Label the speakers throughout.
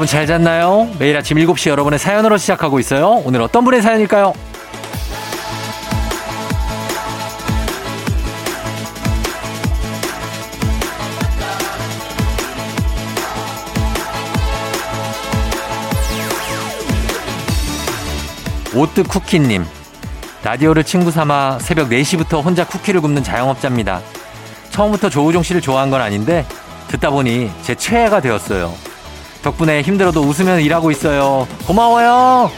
Speaker 1: 여러분 잘 잤나요? 매일 아침 7시 여러분의 사연으로 시작하고 있어요. 오늘 어떤 분의 사연일까요? '오뜨 쿠키님' 라디오를 친구 삼아 새벽 4시부터 혼자 쿠키를 굽는 자영업자입니다. 처음부터 조우종 씨를 좋아한 건 아닌데 듣다 보니 제 최애가 되었어요. 덕분에 힘들어도 웃으면 일하고 있어요. 고마워요.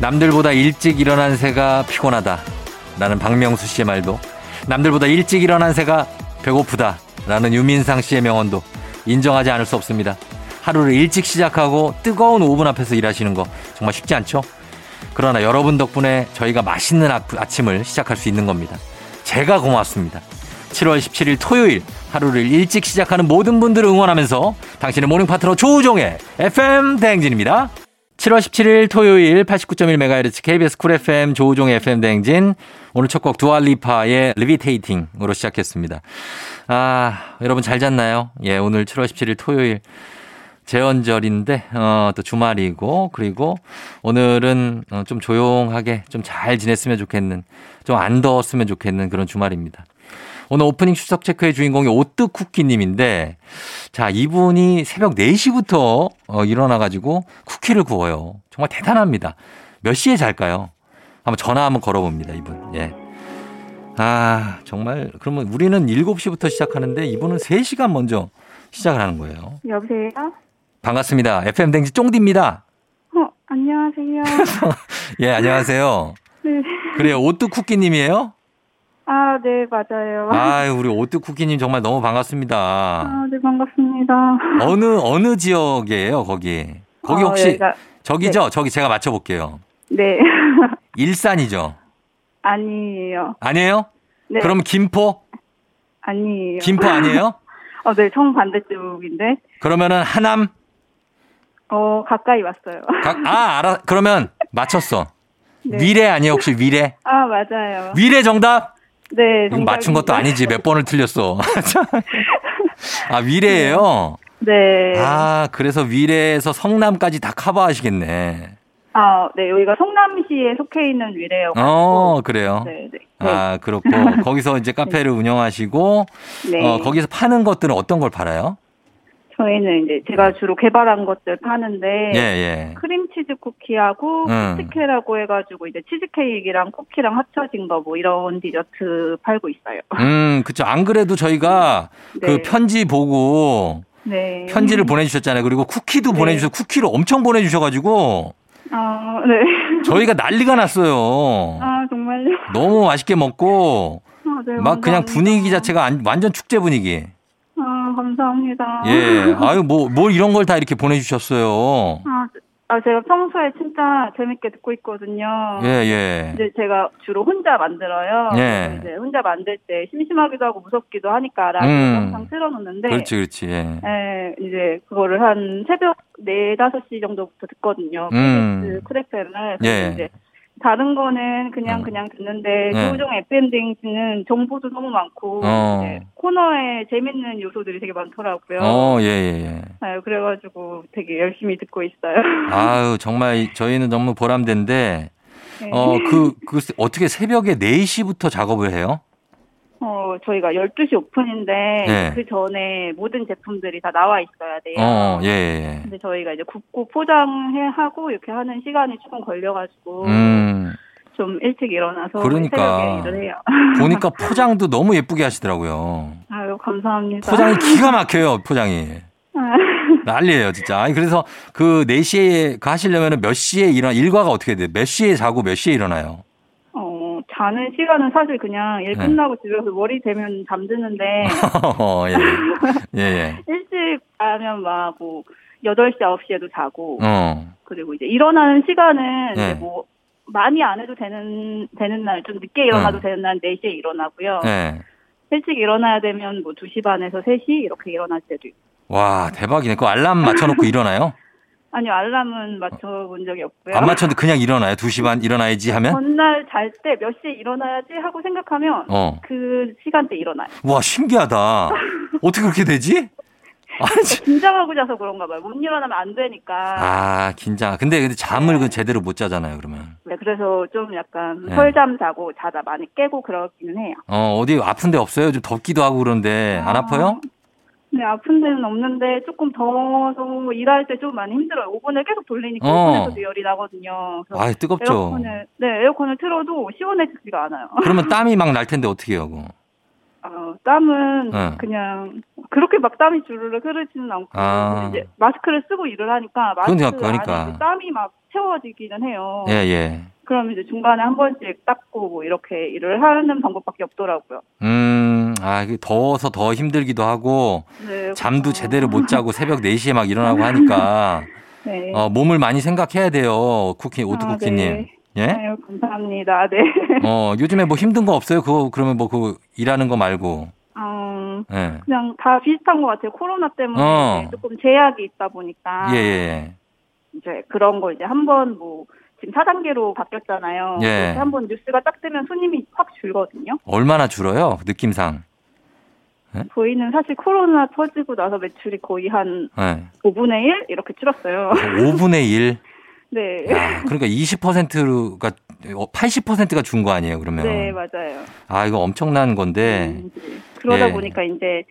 Speaker 1: 남들보다 일찍 일어난 새가 피곤하다. 라는 박명수 씨의 말도 남들보다 일찍 일어난 새가 배고프다. 라는 유민상 씨의 명언도 인정하지 않을 수 없습니다. 하루를 일찍 시작하고 뜨거운 오븐 앞에서 일하시는 거 정말 쉽지 않죠? 그러나 여러분 덕분에 저희가 맛있는 아, 아침을 시작할 수 있는 겁니다. 제가 고맙습니다. 7월 17일 토요일 하루를 일찍 시작하는 모든 분들을 응원하면서 당신의 모닝 파트너 조우종의 FM 대행진입니다. 7월 17일 토요일 89.1MHz KBS 쿨 FM 조우종의 FM 대행진 오늘 첫 곡 Dua Lipa의 Levitating으로 시작했습니다. 아, 여러분 잘 잤나요? 예, 오늘 7월 17일 토요일 재헌절인데 어, 또 주말이고 그리고 오늘은 어, 좀 조용하게 좀 잘 지냈으면 좋겠는 좀 안 더웠으면 좋겠는 그런 주말입니다. 오늘 오프닝 추석 체크의 주인공이 오뜨 쿠키님인데 자 이분이 새벽 4시부터 어, 일어나가지고 쿠키를 구워요. 정말 대단합니다. 몇 시에 잘까요? 한번 전화 한번 걸어봅니다 이분. 예. 아 정말 그러면 우리는 7시부터 시작하는데 이분은 3시간 먼저 시작을 하는 거예요.
Speaker 2: 여보세요?
Speaker 1: 반갑습니다. FM 댕지 쫑디입니다.
Speaker 2: 어, 안녕하세요.
Speaker 1: 예, 안녕하세요.
Speaker 2: 네.
Speaker 1: 그래요. 오뚜 쿠키 님이에요?
Speaker 2: 아, 네, 맞아요.
Speaker 1: 아, 우리 오뚜 쿠키 님 정말 너무 반갑습니다.
Speaker 2: 아, 네, 반갑습니다.
Speaker 1: 어느 어느 지역이에요, 거기? 거기
Speaker 2: 어,
Speaker 1: 혹시
Speaker 2: 여기가-
Speaker 1: 저기죠?
Speaker 2: 네.
Speaker 1: 저기 제가 맞춰 볼게요.
Speaker 2: 네.
Speaker 1: 일산이죠?
Speaker 2: 아니에요.
Speaker 1: 아니에요?
Speaker 2: 네.
Speaker 1: 그럼 김포?
Speaker 2: 아니에요.
Speaker 1: 김포 아니에요?
Speaker 2: 어, 네, 정반대쪽인데.
Speaker 1: 그러면은 하남?
Speaker 2: 어, 가까이 왔어요.
Speaker 1: 각- 아, 알아. 그러면 맞췄어.
Speaker 2: 네.
Speaker 1: 위례 아니에요, 혹시 위례?
Speaker 2: 아, 맞아요.
Speaker 1: 위례 정답?
Speaker 2: 네,
Speaker 1: 이거 맞춘 것도. 아니지. 몇 번을 틀렸어. 아, 위례예요?
Speaker 2: 네. 아,
Speaker 1: 아, 그래서 위례에서 성남까지 다 커버하시겠네.
Speaker 2: 네, 여기가 성남시에 속해 있는 위례요.
Speaker 1: 어, 그래요.
Speaker 2: 네, 네.
Speaker 1: 아, 그렇고 거기서 이제 카페를 운영하시고
Speaker 2: 네.
Speaker 1: 어, 거기서 파는 것들은 어떤 걸 팔아요?
Speaker 2: 저희는 이제 제가 주로 개발한 것들 파는데.
Speaker 1: 예, 예.
Speaker 2: 크림치즈 쿠키하고
Speaker 1: 음.
Speaker 2: 치즈케라고 해가지고 이제 치즈케이크랑 쿠키랑 합쳐진 거 뭐 이런 디저트 팔고 있어요.
Speaker 1: 음, 그쵸. 안 그래도 저희가
Speaker 2: 네.
Speaker 1: 그 편지 보고
Speaker 2: 네.
Speaker 1: 편지를 보내주셨잖아요. 그리고 쿠키도
Speaker 2: 네.
Speaker 1: 보내주셔서 쿠키를 엄청 보내주셔가지고
Speaker 2: 아, 네.
Speaker 1: 저희가 난리가 났어요.
Speaker 2: 아, 정말요?
Speaker 1: 너무 맛있게 먹고
Speaker 2: 아, 네,
Speaker 1: 막 그냥
Speaker 2: 감사합니다.
Speaker 1: 분위기 자체가 안- 완전 축제 분위기.
Speaker 2: 아, 감사합니다.
Speaker 1: 예. 아유, 뭐, 뭘 이런 걸 다 이렇게 보내주셨어요.
Speaker 2: 아, 아, 제가 평소에 진짜 재밌게 듣고 있거든요.
Speaker 1: 예, 예.
Speaker 2: 이제 제가 주로 혼자 만들어요.
Speaker 1: 예.
Speaker 2: 이제 혼자 만들 때 심심하기도 하고 무섭기도 하니까 라디오
Speaker 1: 음.
Speaker 2: 항상 틀어놓는데.
Speaker 1: 그렇지, 그렇지. 예.
Speaker 2: 예, 이제 그거를 한 새벽 4, 5시 정도부터 듣거든요.
Speaker 1: 음.
Speaker 2: 쿨FM을. 그래서
Speaker 1: 예.
Speaker 2: 이제 다른 거는 그냥
Speaker 1: 음.
Speaker 2: 그냥 듣는데
Speaker 1: 네.
Speaker 2: 조종 FM 댕지는 정보도 너무 많고
Speaker 1: 어.
Speaker 2: 이제 코너에 재밌는 요소들이 되게 많더라고요.
Speaker 1: 어, 예, 예, 예.
Speaker 2: 아, 그래가지고 되게 열심히 듣고 있어요.
Speaker 1: 아유, 정말 저희는 너무 보람된데,
Speaker 2: 네.
Speaker 1: 어, 그, 그, 어떻게 새벽에 4시부터 작업을 해요?
Speaker 2: 어, 저희가 12시 오픈인데
Speaker 1: 네.
Speaker 2: 그 전에 모든 제품들이 다 나와 있어야 돼요.
Speaker 1: 어, 예, 예.
Speaker 2: 근데 저희가 이제 굽고 포장해 하고 이렇게 하는 시간이 조금 걸려 가지고
Speaker 1: 음,
Speaker 2: 좀 일찍 일어나서
Speaker 1: 그러니까.
Speaker 2: 새벽에 일을 해요.
Speaker 1: 보니까 포장도 너무 예쁘게 하시더라고요.
Speaker 2: 아유 감사합니다.
Speaker 1: 포장이 기가 막혀요, 포장이.
Speaker 2: 아,
Speaker 1: 난리예요, 진짜. 아니, 그래서 그 4시에 그 하시려면 몇 시에 일어나, 일과가 어떻게 돼요? 몇 시에 자고 몇 시에 일어나요?
Speaker 2: 어 자는 시간은 사실 그냥 일
Speaker 1: 네.
Speaker 2: 끝나고 집에 가서 머리 대면 잠드는데
Speaker 1: 어, 예. 예, 예.
Speaker 2: 일찍 자면 막 뭐 8시 9시에도 자고
Speaker 1: 어.
Speaker 2: 그리고 이제 일어나는 시간은
Speaker 1: 네.
Speaker 2: 이제 뭐 많이 안 해도 되는 되는 날 좀 늦게 일어나도
Speaker 1: 어.
Speaker 2: 되는 날 4시에 일어나고요.
Speaker 1: 예.
Speaker 2: 일찍 일어나야 되면 뭐 2시 반에서 3시 이렇게 일어날 때도 있고.
Speaker 1: 와, 대박이네. 그 알람 맞춰놓고 일어나요?
Speaker 2: 아니요, 알람은 맞춰본 적이 없고요.
Speaker 1: 안 맞췄는데 그냥 일어나요? 2시 반 일어나야지 하면?
Speaker 2: 전날 잘 때 몇 시에 일어나야지 하고 생각하면
Speaker 1: 어.
Speaker 2: 그 시간대 일어나요.
Speaker 1: 와, 신기하다. 어떻게 그렇게 되지? 아니, 진-
Speaker 2: 긴장하고 자서 그런가 봐요. 못 일어나면 안 되니까.
Speaker 1: 아, 긴장. 근데, 근데 잠을 그 제대로 못 자잖아요, 그러면.
Speaker 2: 네, 그래서 좀 약간
Speaker 1: 네.
Speaker 2: 설잠 자고 자다 많이 깨고 그러기는 해요.
Speaker 1: 어, 어디 아픈 데 없어요? 좀 덥기도 하고 그런데. 안 아파요?
Speaker 2: 네, 아픈 데는 없는데 조금 더워서 일할 때 좀 많이 힘들어요. 오븐을 계속 돌리니까
Speaker 1: 어.
Speaker 2: 오븐에서도 열이 나거든요.
Speaker 1: 아, 뜨겁죠.
Speaker 2: 에어컨을 네 에어컨을 틀어도 시원해지지가 않아요.
Speaker 1: 그러면 땀이 막 날 텐데 어떻게 해요, 그거?
Speaker 2: 어, 땀은
Speaker 1: 네.
Speaker 2: 그냥 그렇게 막 땀이 주르륵 흐르지는 않고
Speaker 1: 아.
Speaker 2: 이제 마스크를 쓰고 일을 하니까 마스크
Speaker 1: 그러니까.
Speaker 2: 안에 이제 땀이 막 채워지기는 해요.
Speaker 1: 예, 예.
Speaker 2: 그럼 이제 중간에 한 번씩 닦고 뭐 이렇게 일을 하는 방법밖에 없더라고요.
Speaker 1: 음, 아, 더워서 더 힘들기도 하고,
Speaker 2: 네,
Speaker 1: 잠도
Speaker 2: 그래서-
Speaker 1: 제대로 못 자고 새벽 4시에 막 일어나고 하니까,
Speaker 2: 네.
Speaker 1: 어, 몸을 많이 생각해야 돼요. 쿠키, 오트
Speaker 2: 아,
Speaker 1: 쿠키님.
Speaker 2: 네.
Speaker 1: 예?
Speaker 2: 아유, 감사합니다. 네.
Speaker 1: 어, 요즘에 뭐 힘든 거 없어요? 그거, 그러면 뭐, 그, 일하는 거 말고.
Speaker 2: 음,
Speaker 1: 예.
Speaker 2: 그냥 다 비슷한 것 같아요. 코로나 때문에
Speaker 1: 어.
Speaker 2: 조금 제약이 있다 보니까
Speaker 1: 예, 예.
Speaker 2: 이제 그런 거 이제 한번 뭐 지금 4단계로 바뀌었잖아요.
Speaker 1: 예.
Speaker 2: 한번 뉴스가 딱 뜨면 손님이 확 줄거든요.
Speaker 1: 얼마나 줄어요? 느낌상.
Speaker 2: 저희는 사실 코로나 터지고 나서 매출이 거의 한
Speaker 1: 예.
Speaker 2: 5분의 1 이렇게 줄었어요.
Speaker 1: 5분의 1.
Speaker 2: 네.
Speaker 1: 야, 그러니까 20%가, 80%가 준 거 아니에요, 그러면.
Speaker 2: 네, 맞아요.
Speaker 1: 아, 이거 엄청난 건데.
Speaker 2: 음, 이제 그러다
Speaker 1: 예.
Speaker 2: 보니까 이제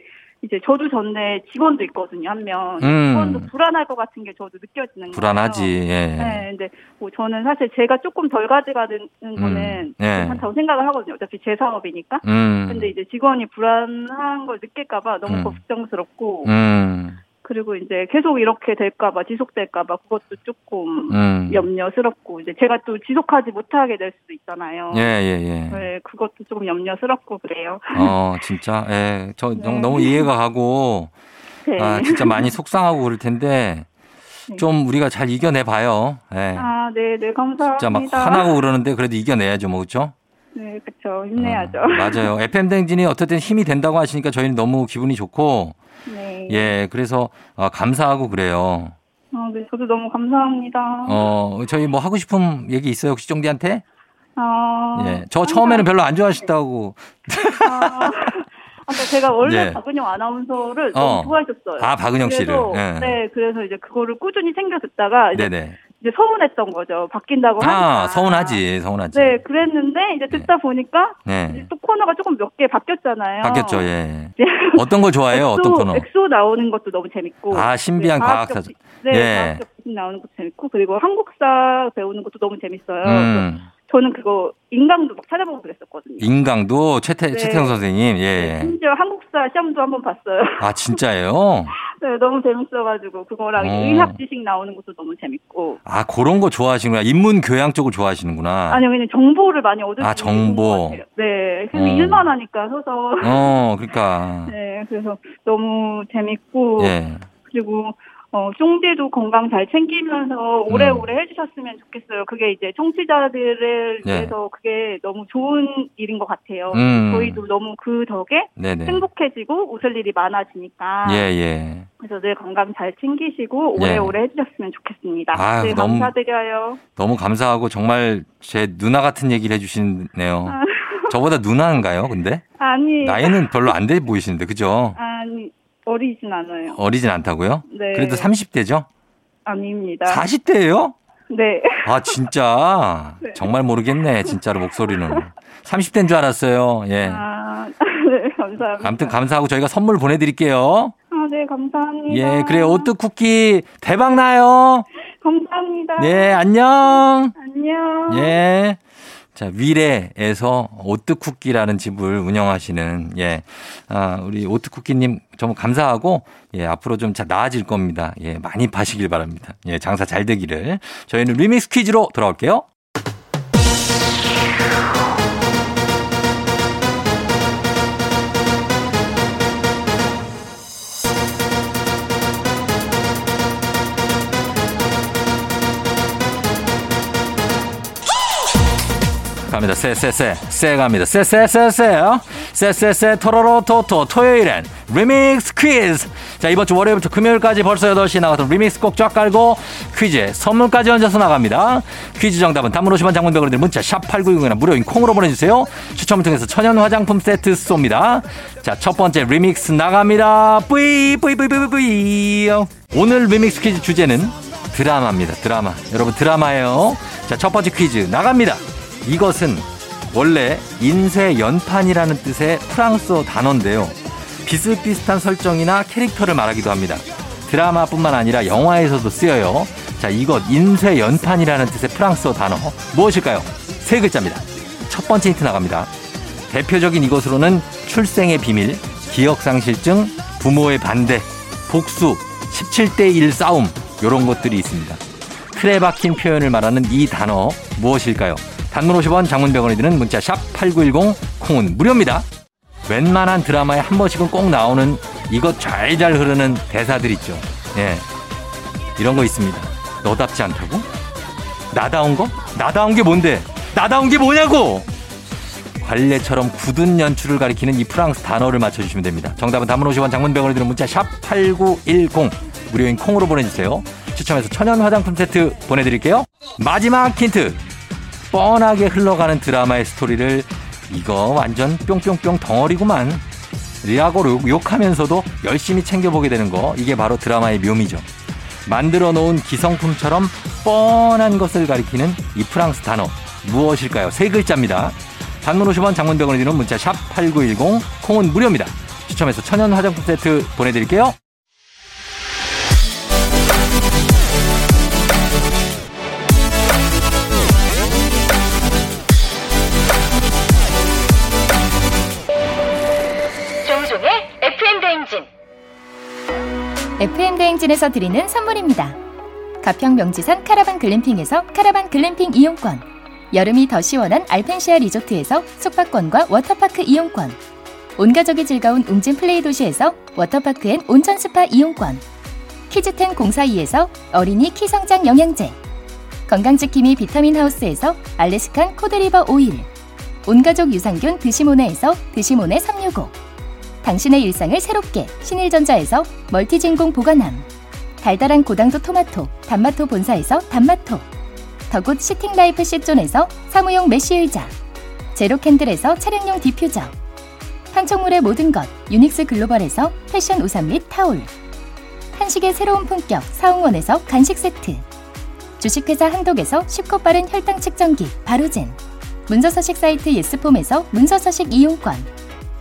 Speaker 2: 이제 저도 전에 직원도 있거든요 한 명.
Speaker 1: 음.
Speaker 2: 직원도 불안할 것 같은 게 저도 느껴지는 거예요.
Speaker 1: 불안하지, 예.
Speaker 2: 네, 근데 뭐 저는 사실 제가 조금 덜 가져가는 거는
Speaker 1: 예.
Speaker 2: 괜찮다고 생각을 하거든요. 어차피 제 사업이니까.
Speaker 1: 음.
Speaker 2: 근데 이제 직원이 불안한 걸 느낄까봐 너무
Speaker 1: 음.
Speaker 2: 걱정스럽고
Speaker 1: 음.
Speaker 2: 그리고 이제 계속 이렇게 될까봐 지속될까봐 그것도 조금
Speaker 1: 음.
Speaker 2: 염려스럽고 이제 제가 또 지속하지 못하게 될 수도 있잖아요.
Speaker 1: 예, 예, 예.
Speaker 2: 네, 그것도 조금 염려스럽고 그래요.
Speaker 1: 어, 진짜. 예. 저
Speaker 2: 네.
Speaker 1: 너무 이해가 가고
Speaker 2: 네.
Speaker 1: 아, 진짜 많이 속상하고 그럴 텐데
Speaker 2: 네.
Speaker 1: 좀 우리가 잘 이겨내 봐요. 예.
Speaker 2: 아, 네, 네, 감사합니다.
Speaker 1: 진짜 막 화나고 그러는데 그래도 이겨내야죠, 뭐 그렇죠?
Speaker 2: 네, 그렇죠. 힘내야죠.
Speaker 1: 어, 맞아요. FM 댕진이 어쨌든 힘이 된다고 하시니까 저희는 너무 기분이 좋고
Speaker 2: 네.
Speaker 1: 예, 그래서 어, 감사하고 그래요.
Speaker 2: 아, 네, 저도 너무 감사합니다.
Speaker 1: 어, 저희 뭐 하고 싶은 얘기 있어요, 혹시 쫑디한테?
Speaker 2: 아,
Speaker 1: 예. 저 처음에는 별로 안 좋아하셨다고.
Speaker 2: 아, 아까 제가 원래
Speaker 1: 예.
Speaker 2: 박은영 아나운서를
Speaker 1: 어.
Speaker 2: 너무 좋아했었어요.
Speaker 1: 아, 박은영 씨를.
Speaker 2: 그래서,
Speaker 1: 예.
Speaker 2: 네, 그래서 이제 그거를 꾸준히 챙겨 듣다가 이제,
Speaker 1: 네네.
Speaker 2: 이제 서운했던 거죠. 바뀐다고 하니까.
Speaker 1: 아, 서운하지, 서운하지.
Speaker 2: 네, 그랬는데 이제 듣다 보니까
Speaker 1: 네.
Speaker 2: 이제 또 코너가 조금 몇 개 바뀌었잖아요.
Speaker 1: 바뀌었죠, 예.
Speaker 2: 네.
Speaker 1: 어떤 거 좋아해요?
Speaker 2: 엑소,
Speaker 1: 어떤 코너?
Speaker 2: 엑소 나오는 것도 너무 재밌고.
Speaker 1: 아, 신비한
Speaker 2: 네,
Speaker 1: 과학사.
Speaker 2: 과학적 지- 네,
Speaker 1: 예.
Speaker 2: 과학적 나오는 것도 재밌고 그리고 한국사 배우는 것도 너무 재밌어요.
Speaker 1: 음.
Speaker 2: 저는 그거 인강도 막 찾아보고 그랬었거든요.
Speaker 1: 인강도 최태,
Speaker 2: 네.
Speaker 1: 최태성 선생님, 예, 예.
Speaker 2: 심지어 한국사 시험도 한번 봤어요.
Speaker 1: 아, 진짜예요?
Speaker 2: 네, 너무 재밌어가지고 그거랑
Speaker 1: 어.
Speaker 2: 의학 지식 나오는 것도 너무 재밌고.
Speaker 1: 아, 그런 거 좋아하시는구나. 인문 교양 쪽을 좋아하시는구나.
Speaker 2: 아니요, 그냥 정보를 많이 얻을
Speaker 1: 아,
Speaker 2: 수 있는
Speaker 1: 정보.
Speaker 2: 것 같아요. 네, 그래서
Speaker 1: 어.
Speaker 2: 일만 하니까 서서.
Speaker 1: 어, 그러니까.
Speaker 2: 네, 그래서 너무 재밌고
Speaker 1: 예.
Speaker 2: 그리고 어, 쫑디도 건강 잘 챙기면서
Speaker 1: 음.
Speaker 2: 오래오래 해주셨으면 좋겠어요. 그게 이제 청취자들을
Speaker 1: 예.
Speaker 2: 위해서 그게 너무 좋은 일인 것 같아요.
Speaker 1: 음.
Speaker 2: 저희도 너무 그 덕에
Speaker 1: 네네.
Speaker 2: 행복해지고 웃을 일이 많아지니까.
Speaker 1: 예, 예.
Speaker 2: 그래서 늘 건강 잘 챙기시고
Speaker 1: 예.
Speaker 2: 오래오래 해주셨으면 좋겠습니다.
Speaker 1: 아유,
Speaker 2: 네,
Speaker 1: 너무-
Speaker 2: 감사드려요.
Speaker 1: 너무 감사하고 정말 제 누나 같은 얘기를 해주시네요.
Speaker 2: 아,
Speaker 1: 저보다 누나인가요, 근데?
Speaker 2: 아니,
Speaker 1: 나이는 별로 안 돼 보이시는데, 그죠?
Speaker 2: 아니, 어리진 않아요.
Speaker 1: 어리진 않다고요?
Speaker 2: 네.
Speaker 1: 그래도 30대죠?
Speaker 2: 아닙니다.
Speaker 1: 40대예요?
Speaker 2: 네.
Speaker 1: 아, 진짜.
Speaker 2: 네.
Speaker 1: 정말 모르겠네, 진짜로 목소리는. 30대인 줄 알았어요. 예.
Speaker 2: 아, 네, 감사합니다.
Speaker 1: 아무튼 감사하고 저희가 선물 보내드릴게요.
Speaker 2: 아, 네, 감사합니다.
Speaker 1: 예, 그래, 오뚜 쿠키 대박 나요.
Speaker 2: 감사합니다.
Speaker 1: 네, 안녕.
Speaker 2: 안녕.
Speaker 1: 예. 자, 위례에서 오뚜쿠키라는 집을 운영하시는, 예, 아, 우리 오뚜쿠키님 정말 감사하고, 예, 앞으로 좀 잘 나아질 겁니다. 예, 많이 파시길 바랍니다. 예, 장사 잘 되기를. 저희는 리믹스 퀴즈로 돌아올게요. 갑니다. 쎄쎄쎄 쎄 갑니다. 쎄쎄쎄쎄요. 쎄쎄쎄 토로로 토토 토요일엔 리믹스 퀴즈. 자 이번 주 월요일부터 금요일까지 벌써 8시 나갔던 리믹스 꼭 쫙 깔고 퀴즈에 선물까지 얹어서 나갑니다. 퀴즈 정답은 단문 50원 장문 백원 드는 문자 샵 8960이나 무료인 콩으로 보내주세요. 추첨을 통해서 천연 화장품 세트 쏩니다. 자 첫 번째 리믹스 나갑니다. 뿌이 뿌이 뿌이 뿌이 뿌이 오늘 리믹스 퀴즈 주제는 드라마입니다. 드라마. 여러분 드라마예요. 자, 첫 번째 퀴즈 나갑니다. 이것은 원래 인쇄 연판이라는 뜻의 프랑스어 단어인데요. 비슷비슷한 설정이나 캐릭터를 말하기도 합니다. 드라마뿐만 아니라 영화에서도 쓰여요. 자, 이것 인쇄 연판이라는 뜻의 프랑스어 단어 무엇일까요? 세 글자입니다. 첫 번째 힌트 나갑니다. 대표적인 이것으로는 출생의 비밀, 기억상실증, 부모의 반대, 복수, 17대 1 싸움 이런 것들이 있습니다. 틀에 박힌 표현을 말하는 이 단어 무엇일까요? 단문 50원 장문병원에 드는 문자 샵 8910 콩은 무료입니다. 웬만한 드라마에 한 번씩은 꼭 나오는 이것 잘잘 흐르는 대사들 있죠. 예. 이런 거 있습니다. 너답지 않다고? 나다운 거? 나다운 게 뭔데? 나다운 게 뭐냐고! 관례처럼 굳은 연출을 가리키는 이 프랑스 단어를 맞춰주시면 됩니다. 정답은 단문 50원 장문병원에 드는 문자 샵 8910 무료인 콩으로 보내주세요. 추첨해서 천연 화장품 세트 보내드릴게요. 마지막 힌트. 뻔하게 흘러가는 드라마의 스토리를 이거 완전 뿅뿅뿅 덩어리구만. 리라고 욕하면서도 열심히 챙겨보게 되는 거. 이게 바로 드라마의 묘미죠. 만들어 놓은 기성품처럼 뻔한 것을 가리키는 이 프랑스 단어. 무엇일까요? 세 글자입니다. 단문 50원 장문병원에 드는 문자 샵 8910 콩은 무료입니다. 추첨해서 천연 화장품 세트 보내드릴게요.
Speaker 3: FM
Speaker 4: 대행진에서 드리는 선물입니다. 가평 명지산 카라반 글램핑에서 카라반 글램핑 이용권. 여름이 더 시원한 알펜시아 리조트에서 숙박권과 워터파크 이용권. 온 가족이 즐거운 웅진 플레이 도시에서 워터파크 and 온천 스파 이용권. 키즈텐 공사이에서 어린이 키 성장 영양제. 건강지킴이 비타민 하우스에서 Alaskan cod liver oil. 온가족 유산균 드시모네에서 드시모네 365. 당신의 일상을 새롭게 신일전자에서 멀티진공 보관함 달달한 고당도 토마토 단마토 본사에서 단마토 the good sitting life 시존에서 사무용 mesh 의자 제로캔들에서 차량용 디퓨저 한총물의 모든 것 유닉스 글로벌에서 패션 우산 및 타올 한식의 새로운 품격 사옹원에서 간식 세트 주식회사 한독에서 쉽고 빠른 혈당 측정기 바로젠 문서서식 사이트 예스폼에서 문서서식 이용권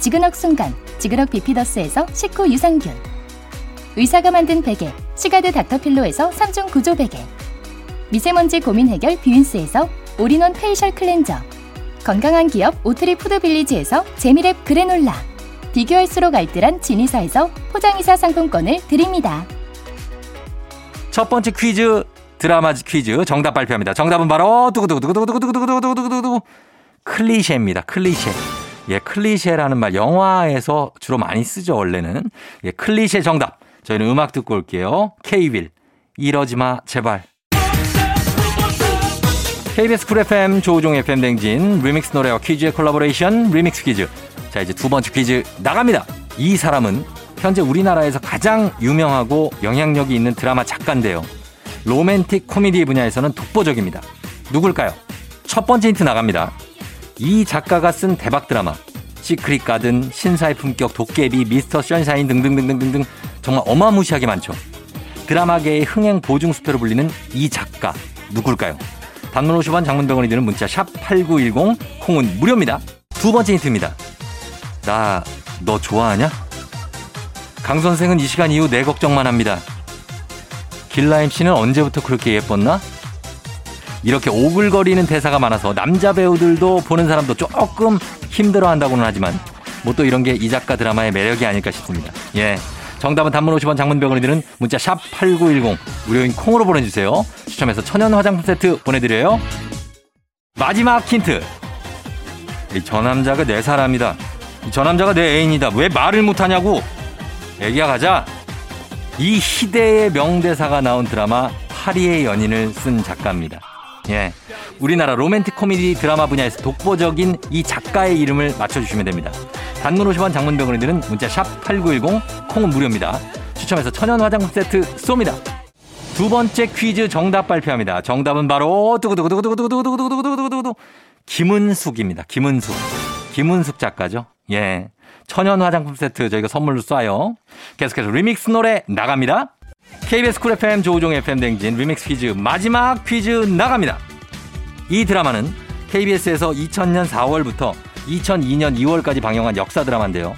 Speaker 4: 지근억 순간 지근억 비피더스에서 식후 유산균 의사가 만든 베개 시가드 닥터필로에서 3중 구조 베개 미세먼지 고민 해결 뷰인스에서 all-in-one facial cleanser 건강한 기업 오트리 푸드빌리지에서 재미랩 그래놀라 비교할수록 알뜰한 진이사에서 포장이사 상품권을 드립니다.
Speaker 1: 첫 번째 퀴즈 드라마 퀴즈 정답 발표합니다. 정답은 바로 두구두구두구두구두구두구두구두구두구 클리셰입니다. 클리셰. 예, 클리셰라는 말 영화에서 주로 많이 쓰죠, 원래는. 예, 클리셰 정답. 저희는 음악 듣고 올게요. 케이빌. 이러지 마, 제발. KBS 쿨 FM 조우종 FM 댕진 리믹스 노래와 퀴즈의 콜라보레이션 리믹스 퀴즈. 자, 이제 두 번째 퀴즈 나갑니다. 이 사람은 현재 우리나라에서 가장 유명하고 영향력이 있는 드라마 작가인데요. 로맨틱 코미디 분야에서는 독보적입니다. 누굴까요? 첫 번째 힌트 나갑니다. 이 작가가 쓴 대박 드라마 시크릿 가든, 신사의 품격, 도깨비, 미스터 션샤인 등등등등등등 정말 어마무시하게 많죠. 드라마계의 흥행 보증 수표로 불리는 이 작가 누굴까요? 단문 50원 장문 백원이 드는 문자 샵 8910 콩은 무료입니다. 두 번째 힌트입니다. 나 너 좋아하냐? 강 선생은 이 시간 이후 내 걱정만 합니다. 길라임 씨는 언제부터 그렇게 예뻤나? 이렇게 오글거리는 대사가 많아서 남자 배우들도 보는 사람도 조금 힘들어 한다고는 하지만 뭐 또 이런 게 이 작가 드라마의 매력이 아닐까 싶습니다. 예. 정답은 단문 50원 장문병원이 드는 문자 샵 8910 무료인 콩으로 보내주세요. 추첨해서 천연 화장품 세트 보내드려요. 마지막 힌트. 이저 남자가 내 사람이다. 이저 남자가 내 애인이다. 왜 말을 못하냐고. 애기야 가자. 이 희대의 명대사가 나온 드라마 파리의 연인을 쓴 작가입니다. 예. 우리나라 로맨틱 코미디 드라마 분야에서 독보적인 이 작가의 이름을 맞춰주시면 됩니다. 단문 50원 장문병원에 드는 문자 샵 8910 콩은 무료입니다. 추첨해서 천연 화장품 세트 쏩니다. 두 번째 퀴즈 정답 발표합니다. 정답은 바로 두구두구두구두구두구두구두구두구두구두구 김은숙입니다. 김은숙. 김은숙 작가죠. 예. 천연 화장품 세트 저희가 선물로 쏴요. 계속해서 리믹스 노래 나갑니다. KBS 쿨 FM 조우종 FM 댕진 리믹스 퀴즈 마지막 퀴즈 나갑니다. 이 드라마는 KBS에서 2000년 4월부터 2002년 2월까지 방영한 역사 드라마인데요.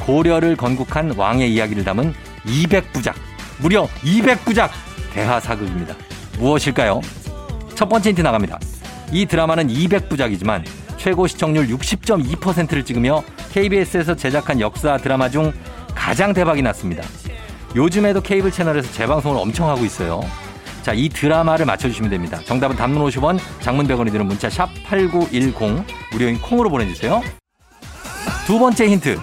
Speaker 1: 고려를 건국한 왕의 이야기를 담은 200부작, 무려 200부작 대하사극입니다. 무엇일까요? 첫 번째 힌트 나갑니다. 이 드라마는 200부작이지만 최고 시청률 60.2%를 찍으며 KBS에서 제작한 역사 드라마 중 가장 대박이 났습니다. 요즘에도 케이블 채널에서 재방송을 엄청 하고 있어요. 자, 이 드라마를 맞춰주시면 됩니다. 정답은 단문 50원, 장문 100원이 드는 문자 샵 8910, 무료인 콩으로 보내주세요. 두 번째 힌트.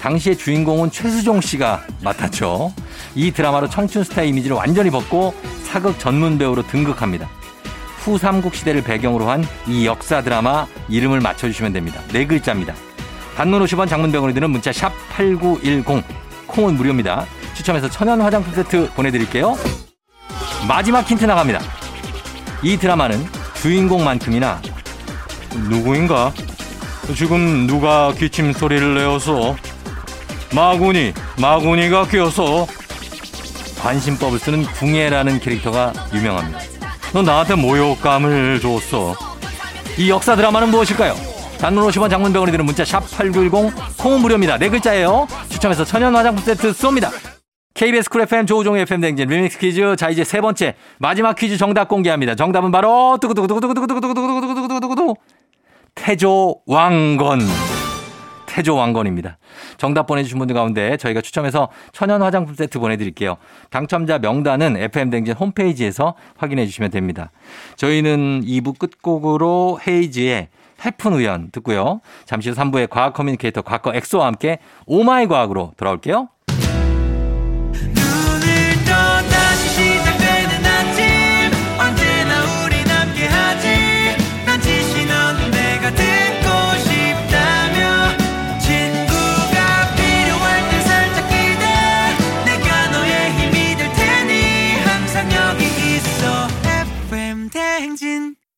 Speaker 1: 당시의 주인공은 최수종 씨가 맡았죠. 이 드라마로 청춘 스타 이미지를 완전히 벗고 사극 전문 배우로 등극합니다. 후 삼국 시대를 배경으로 한 이 역사 드라마 이름을 맞춰주시면 됩니다. 네 글자입니다. 단문 50원 장문 100원이 드는 문자 샵 8910, 콩은 무료입니다. 추첨해서 천연 화장품 세트 보내드릴게요. 마지막 힌트 나갑니다. 이 드라마는 주인공만큼이나 누구인가? 지금 누가 기침 소리를 내어서 마구니 마구니가 끼어서 관심법을 쓰는 궁예라는 캐릭터가 유명합니다. 너 나한테 모욕감을 줬어. 이 역사 드라마는 무엇일까요? 단문 50원 장문 백원이 드는 문자 샵 8910 콩은 무료입니다. 네 글자예요. 추첨해서 천연 화장품 세트 쏩니다. KBS 쿨 FM 조우종의 FM 댕진 리믹스 퀴즈. 자, 이제 세 번째 마지막 퀴즈 정답 공개합니다. 정답은 바로 두구두구두구두구두구두구두구두구두구두구두구 태조 왕건. 태조 왕건입니다. 정답 보내주신 분들 가운데 저희가 추첨해서 천연 화장품 세트 보내드릴게요. 당첨자 명단은 FM댕진 홈페이지에서 확인해 주시면 됩니다. 저희는 2부 끝곡으로 헤이즈의 헤픈 우연 듣고요. 잠시 후 3부의 과학 커뮤니케이터 과거 엑소와 함께 오마이 과학으로 돌아올게요.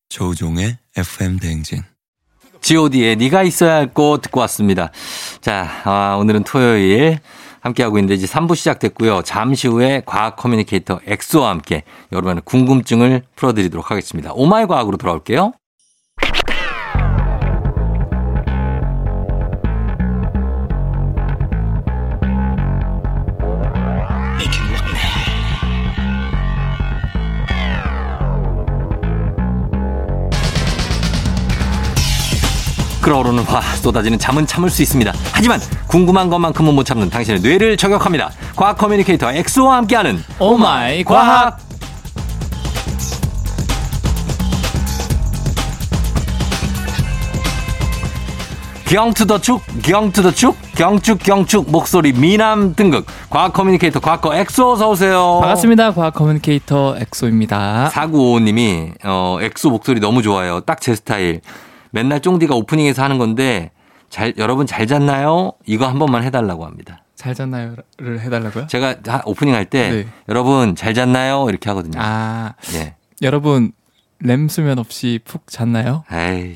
Speaker 5: 조우종의 FM 대행진.
Speaker 1: god의 네가 있어야 할 곳 듣고 왔습니다. 자, 아, 오늘은 토요일 함께하고 있는데 이제 3부 시작됐고요. 잠시 후에 과학 커뮤니케이터 엑소와 함께 여러분의 궁금증을 풀어드리도록 하겠습니다. 오마이 과학으로 돌아올게요. 끓어오르는 화 쏟아지는 잠은 참을 수 있습니다. 하지만 궁금한 것만큼은 못 참는 당신의 뇌를 저격합니다. 과학 커뮤니케이터 엑소와 함께하는
Speaker 6: 오마이
Speaker 1: 과학. 경투더축 경투더축 경축 경축 목소리 미남 등극 과학 커뮤니케이터 과거 엑소 어서 오세요.
Speaker 6: 반갑습니다. 과학 커뮤니케이터 엑소입니다.
Speaker 1: 4955님이 어 엑소 목소리 너무 좋아요. 딱 제 스타일. 맨날 쫑디가 오프닝에서 하는 건데 잘 여러분 잘 잤나요? 이거 한 번만 해달라고 합니다.
Speaker 6: 잘 잤나요를 해달라고요?
Speaker 1: 제가 하- 오프닝 할때
Speaker 6: 네.
Speaker 1: 여러분 잘 잤나요? 이렇게 하거든요.
Speaker 6: 아
Speaker 1: 예.
Speaker 6: 여러분 램 수면 없이 푹 잤나요?
Speaker 1: 에이.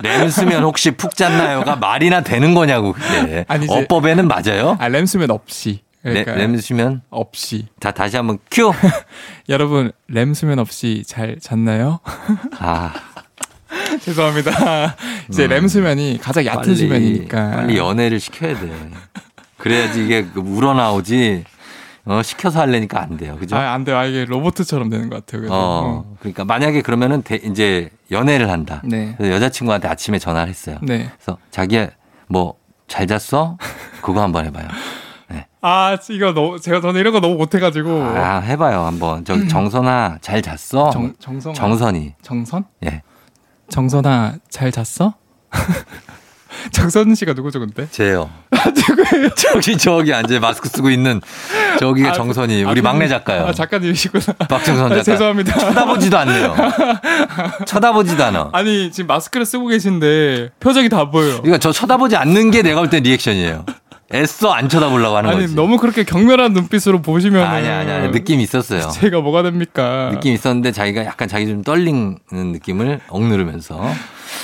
Speaker 1: 램 수면 혹시 푹 잤나요가 말이나 되는 거냐고 그게.
Speaker 6: 아니지.
Speaker 1: 어법에는 맞아요.
Speaker 6: 아 램 수면 없이.
Speaker 1: 네,
Speaker 6: 그러니까
Speaker 1: 램 수면.
Speaker 6: 없이.
Speaker 1: 자 다시 한번 큐.
Speaker 6: 여러분 램 수면 없이 잘 잤나요?
Speaker 1: 아
Speaker 6: 죄송합니다. 이제
Speaker 1: 음.
Speaker 6: 램 수면이 가장 얕은 수면이니까.
Speaker 1: 빨리 연애를 시켜야 돼. 그래야지 이게 그 우러나오지. 어, 시켜서 하려니까 안 돼요. 그죠?
Speaker 6: 아, 안 돼요. 아, 이게 로봇처럼 되는 것 같아요. 그래서.
Speaker 1: 어, 그러니까 만약에 그러면은 대- 이제 연애를 한다.
Speaker 6: 네.
Speaker 1: 여자친구한테 아침에 전화를 했어요.
Speaker 6: 네.
Speaker 1: 그래서 자기야 뭐 잘 잤어? 그거 한번 해봐요.
Speaker 6: 아, 이거 너무, 제가 저는 이런 거 너무 못해가지고.
Speaker 1: 아 해봐요 한번. 저기 정선아 잘 잤어?
Speaker 6: 정, 정성.
Speaker 1: 정선이.
Speaker 6: 정선?
Speaker 1: 예.
Speaker 6: 정선아, 잘 잤어? 정선 씨가 누구죠, 근데?
Speaker 1: 제요. 저기 저기 앉아 마스크 쓰고 있는 저기가
Speaker 6: 아,
Speaker 1: 정선이
Speaker 6: 아,
Speaker 1: 우리
Speaker 6: 그-
Speaker 1: 막내 작가요.
Speaker 6: 아, 작가님이시구나.
Speaker 1: 박정선
Speaker 6: 아,
Speaker 1: 작가.
Speaker 6: 죄송합니다.
Speaker 1: 쳐다보지도 않네요. 쳐다보지도 않아.
Speaker 6: 아니, 지금 마스크를 쓰고 계신데 표정이 다 보여요.
Speaker 1: 그러니까 저 쳐다보지 않는 게 내가 볼땐 리액션이에요. 애써 안 쳐다보려고 하는
Speaker 6: 아니,
Speaker 1: 거지.
Speaker 6: 너무 그렇게 경멸한 눈빛으로 보시면.
Speaker 1: 아니야 아니야 아니야. 느낌이 있었어요.
Speaker 6: 제가 뭐가 됩니까?
Speaker 1: 느낌 이 있었는데 자기가 약간 자기 좀 떨리는 느낌을 억누르면서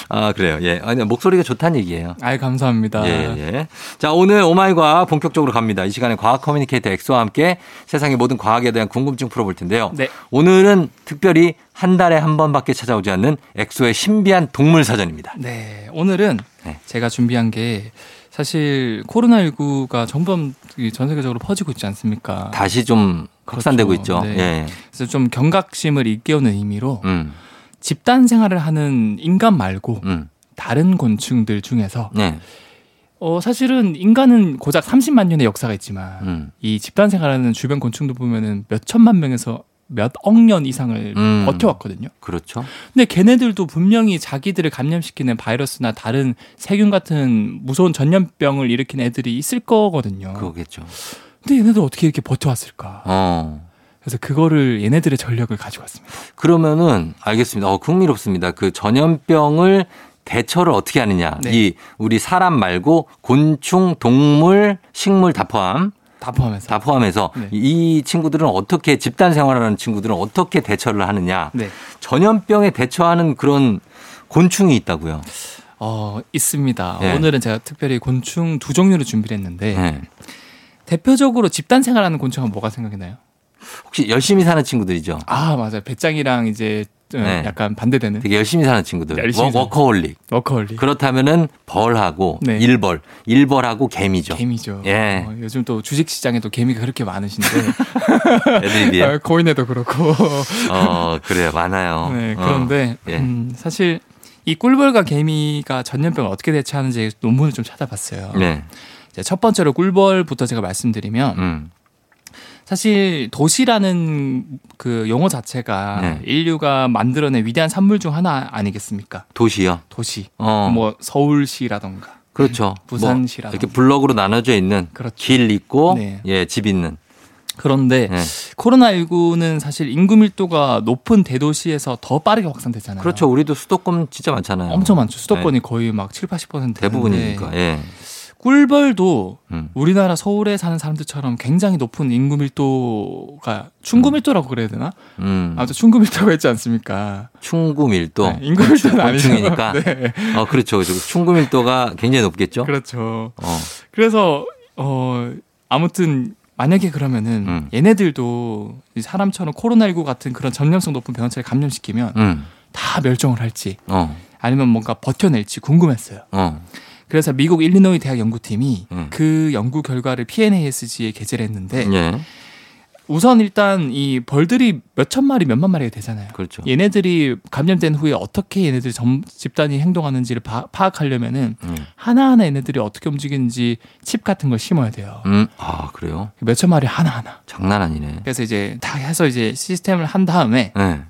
Speaker 1: 아 그래요. 예. 아니 목소리가 좋다는 얘기예요.
Speaker 6: 아이, 감사합니다.
Speaker 1: 예, 예. 자, 오늘 오마이과학 본격적으로 갑니다. 이 시간에 과학 커뮤니케이터 엑소와 함께 세상의 모든 과학에 대한 궁금증 풀어볼 텐데요.
Speaker 6: 네.
Speaker 1: 오늘은 특별히 한 달에 한 번밖에 찾아오지 않는 엑소의 신비한 동물 사전입니다.
Speaker 6: 네, 오늘은
Speaker 1: 네.
Speaker 6: 제가 준비한 게 사실 코로나19가 점점 이전 세계적으로 퍼지고 있지 않습니까?
Speaker 1: 다시 좀 확산되고 있죠.
Speaker 6: 그렇죠. 네.
Speaker 1: 예.
Speaker 6: 그래서 좀 경각심을 일깨우는 의미로
Speaker 1: 음,
Speaker 6: 집단 생활을 하는 인간 말고
Speaker 1: 음.
Speaker 6: 다른 곤충들 중에서
Speaker 1: 네.
Speaker 6: 어 사실은 인간은 고작 30만 년의 역사가 있지만
Speaker 1: 음.
Speaker 6: 이 집단 생활하는 주변 곤충도 보면은 몇 천만 명에서 몇 억 년 이상을
Speaker 1: 음.
Speaker 6: 버텨왔거든요.
Speaker 1: 그렇죠.
Speaker 6: 근데 걔네들도 분명히 자기들을 감염시키는 바이러스나 다른 세균 같은 무서운 전염병을 일으킨 애들이 있을 거거든요.
Speaker 1: 그거겠죠.
Speaker 6: 근데 얘네들 어떻게 이렇게 버텨왔을까?
Speaker 1: 어.
Speaker 6: 그래서 그거를 얘네들의 전력을 가지고 왔습니다.
Speaker 1: 그러면은 알겠습니다. 어, 흥미롭습니다. 그 전염병을 대처를 어떻게 하느냐.
Speaker 6: 네.
Speaker 1: 이 우리 사람 말고 곤충, 동물, 식물 다 포함
Speaker 6: 다 포함해서.
Speaker 1: 다 포함해서
Speaker 6: 네.
Speaker 1: 이 친구들은 어떻게 집단 생활하는 친구들은 어떻게 대처를 하느냐.
Speaker 6: 네.
Speaker 1: 전염병에 대처하는 그런 곤충이 있다고요.
Speaker 6: 어, 있습니다.
Speaker 1: 네.
Speaker 6: 오늘은 제가 특별히 곤충 두 종류를 준비를 했는데
Speaker 1: 네.
Speaker 6: 대표적으로 집단 생활하는 곤충은 뭐가 생각이 나요?
Speaker 1: 혹시 열심히 사는 친구들이죠.
Speaker 6: 아, 맞아요. 배짱이랑 이제 어,
Speaker 1: 네.
Speaker 6: 약간 반대되는
Speaker 1: 되게 열심히 사는 친구들.
Speaker 6: 열심히
Speaker 1: 워,
Speaker 6: 사는
Speaker 1: 워커홀릭. 그렇다면은 벌하고
Speaker 6: 네.
Speaker 1: 일벌, 일벌하고 개미죠.
Speaker 6: 개미죠.
Speaker 1: 예.
Speaker 6: 어, 요즘 또 주식 시장에도 개미가 그렇게 많으신데
Speaker 1: 애드립이에요.
Speaker 6: 어, 코인에도 그렇고.
Speaker 1: 어, 그래요. 많아요.
Speaker 6: 네,
Speaker 1: 어.
Speaker 6: 그런데
Speaker 1: 예.
Speaker 6: 음, 사실 이 꿀벌과 개미가 전염병을 어떻게 대처하는지 논문을 좀 찾아봤어요.
Speaker 1: 네.
Speaker 6: 첫 번째로 꿀벌부터 제가 말씀드리면
Speaker 1: 음.
Speaker 6: 사실 도시라는 그 용어 자체가
Speaker 1: 네.
Speaker 6: 인류가 만들어낸 위대한 산물 중 하나 아니겠습니까?
Speaker 1: 도시요.
Speaker 6: 도시.
Speaker 1: 어.
Speaker 6: 뭐 서울시라던가.
Speaker 1: 그렇죠.
Speaker 6: 부산시라던가.
Speaker 1: 뭐 이렇게 블럭으로 나눠져 있는
Speaker 6: 그렇죠.
Speaker 1: 길 있고
Speaker 6: 네.
Speaker 1: 예, 집 있는.
Speaker 6: 그런데
Speaker 1: 네.
Speaker 6: 코로나19는 사실 인구 밀도가 높은 대도시에서 더 빠르게 확산되잖아요.
Speaker 1: 그렇죠. 우리도 수도권 진짜 많잖아요.
Speaker 6: 엄청 많죠. 수도권이 거의 막 7, 80% 되는데
Speaker 1: 대부분이니까. 예.
Speaker 6: 꿀벌도
Speaker 1: 음.
Speaker 6: 우리나라 서울에 사는 사람들처럼 굉장히 높은 인구 밀도가 충구 밀도라고 그래야 되나?
Speaker 1: 음.
Speaker 6: 아무튼 충구 밀도가 있지 않습니까?
Speaker 1: 충구 밀도.
Speaker 6: 네, 인구 밀도는 아니죠.
Speaker 1: 곤충이니까.
Speaker 6: 네.
Speaker 1: 어, 그렇죠. 그렇죠. 충구 밀도가 굉장히 높겠죠.
Speaker 6: 그렇죠.
Speaker 1: 어.
Speaker 6: 그래서 어 아무튼 만약에 그러면은
Speaker 1: 음.
Speaker 6: 얘네들도 이 사람처럼 코로나19 같은 그런 전염성 높은 병원체를 감염시키면
Speaker 1: 음.
Speaker 6: 다 멸종을 할지
Speaker 1: 어.
Speaker 6: 아니면 뭔가 버텨낼지 궁금했어요.
Speaker 1: 어.
Speaker 6: 그래서 미국 일리노이 대학 연구팀이
Speaker 1: 음.
Speaker 6: 그 연구 결과를 PNASG에 게재를 했는데
Speaker 1: 예.
Speaker 6: 우선 일단 이 벌들이 몇천 마리 몇만 마리가 되잖아요.
Speaker 1: 그렇죠.
Speaker 6: 얘네들이 감염된 후에 어떻게 얘네들이 점- 집단이 행동하는지를 파, 파악하려면은
Speaker 1: 음.
Speaker 6: 하나하나 얘네들이 어떻게 움직이는지 칩 같은 걸 심어야 돼요.
Speaker 1: 음. 아, 그래요?
Speaker 6: 몇천 마리 하나하나.
Speaker 1: 장난 아니네.
Speaker 6: 그래서 이제 다 해서 이제 시스템을 한 다음에
Speaker 1: 예.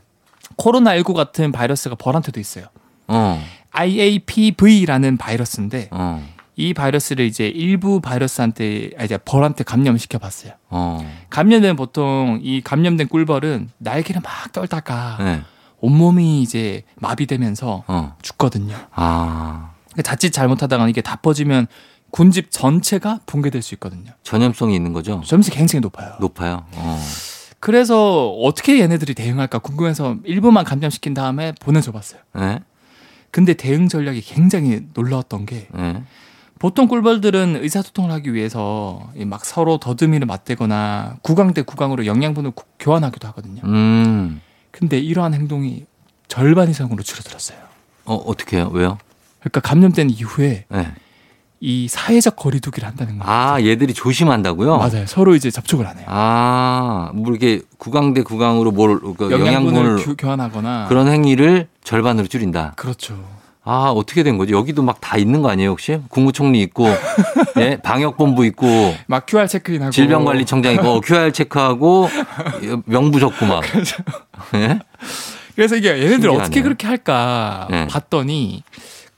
Speaker 6: 코로나 19 같은 바이러스가 벌한테도 있어요.
Speaker 1: 어.
Speaker 6: IAPV라는 바이러스인데
Speaker 1: 어.
Speaker 6: 이 바이러스를 이제 일부 바이러스한테 아, 이제 벌한테 감염시켜 봤어요.
Speaker 1: 어.
Speaker 6: 감염된 보통 이 감염된 꿀벌은 날개를 막 떨다가
Speaker 1: 예.
Speaker 6: 온몸이 이제 마비되면서
Speaker 1: 어.
Speaker 6: 죽거든요.
Speaker 1: 아.
Speaker 6: 그러니까 자칫 잘못하다가 이게 다 퍼지면 군집 전체가 붕괴될 수 있거든요.
Speaker 1: 전염성이 있는 거죠?
Speaker 6: 점수 굉장히 높아요.
Speaker 1: 높아요. 어.
Speaker 6: 그래서 어떻게 얘네들이 대응할까 궁금해서 일부만 감염시킨 다음에 보내줘 봤어요.
Speaker 1: 예?
Speaker 6: 근데 대응 전략이 굉장히 놀라웠던 게
Speaker 1: 예.
Speaker 6: 보통 꿀벌들은 의사소통을 하기 위해서 이막 서로 더듬이를 맞대거나 구강 대 구강으로 영양분을 구- 교환하기도 하거든요.
Speaker 1: 음.
Speaker 6: 근데 이러한 행동이 절반 이상으로 줄어들었어요.
Speaker 1: 어, 어떻게 해요? 왜요?
Speaker 6: 그러니까 감염된 이후에
Speaker 1: 예.
Speaker 6: 이 사회적 거리두기를 한다는 거예요.
Speaker 1: 아, 얘들이 조심한다고요?
Speaker 6: 맞아요. 서로 이제 접촉을 안 해요.
Speaker 1: 아, 뭐 이렇게 구강 대 구강으로 뭘그
Speaker 6: 영양분을
Speaker 1: 영양분을
Speaker 6: 교, 교환하거나
Speaker 1: 그런 행위를 절반으로 줄인다.
Speaker 6: 그렇죠.
Speaker 1: 아, 어떻게 된 거지? 여기도 막 다 있는 거 아니에요, 혹시? 국무총리 있고, 예, 방역본부 있고,
Speaker 6: 막 QR 체크인하고
Speaker 1: 질병관리청장 있고, QR 체크하고, 명부 적고 막. 예?
Speaker 6: 그래서 이게 얘네들. 어떻게 그렇게 할까
Speaker 1: 네.
Speaker 6: 봤더니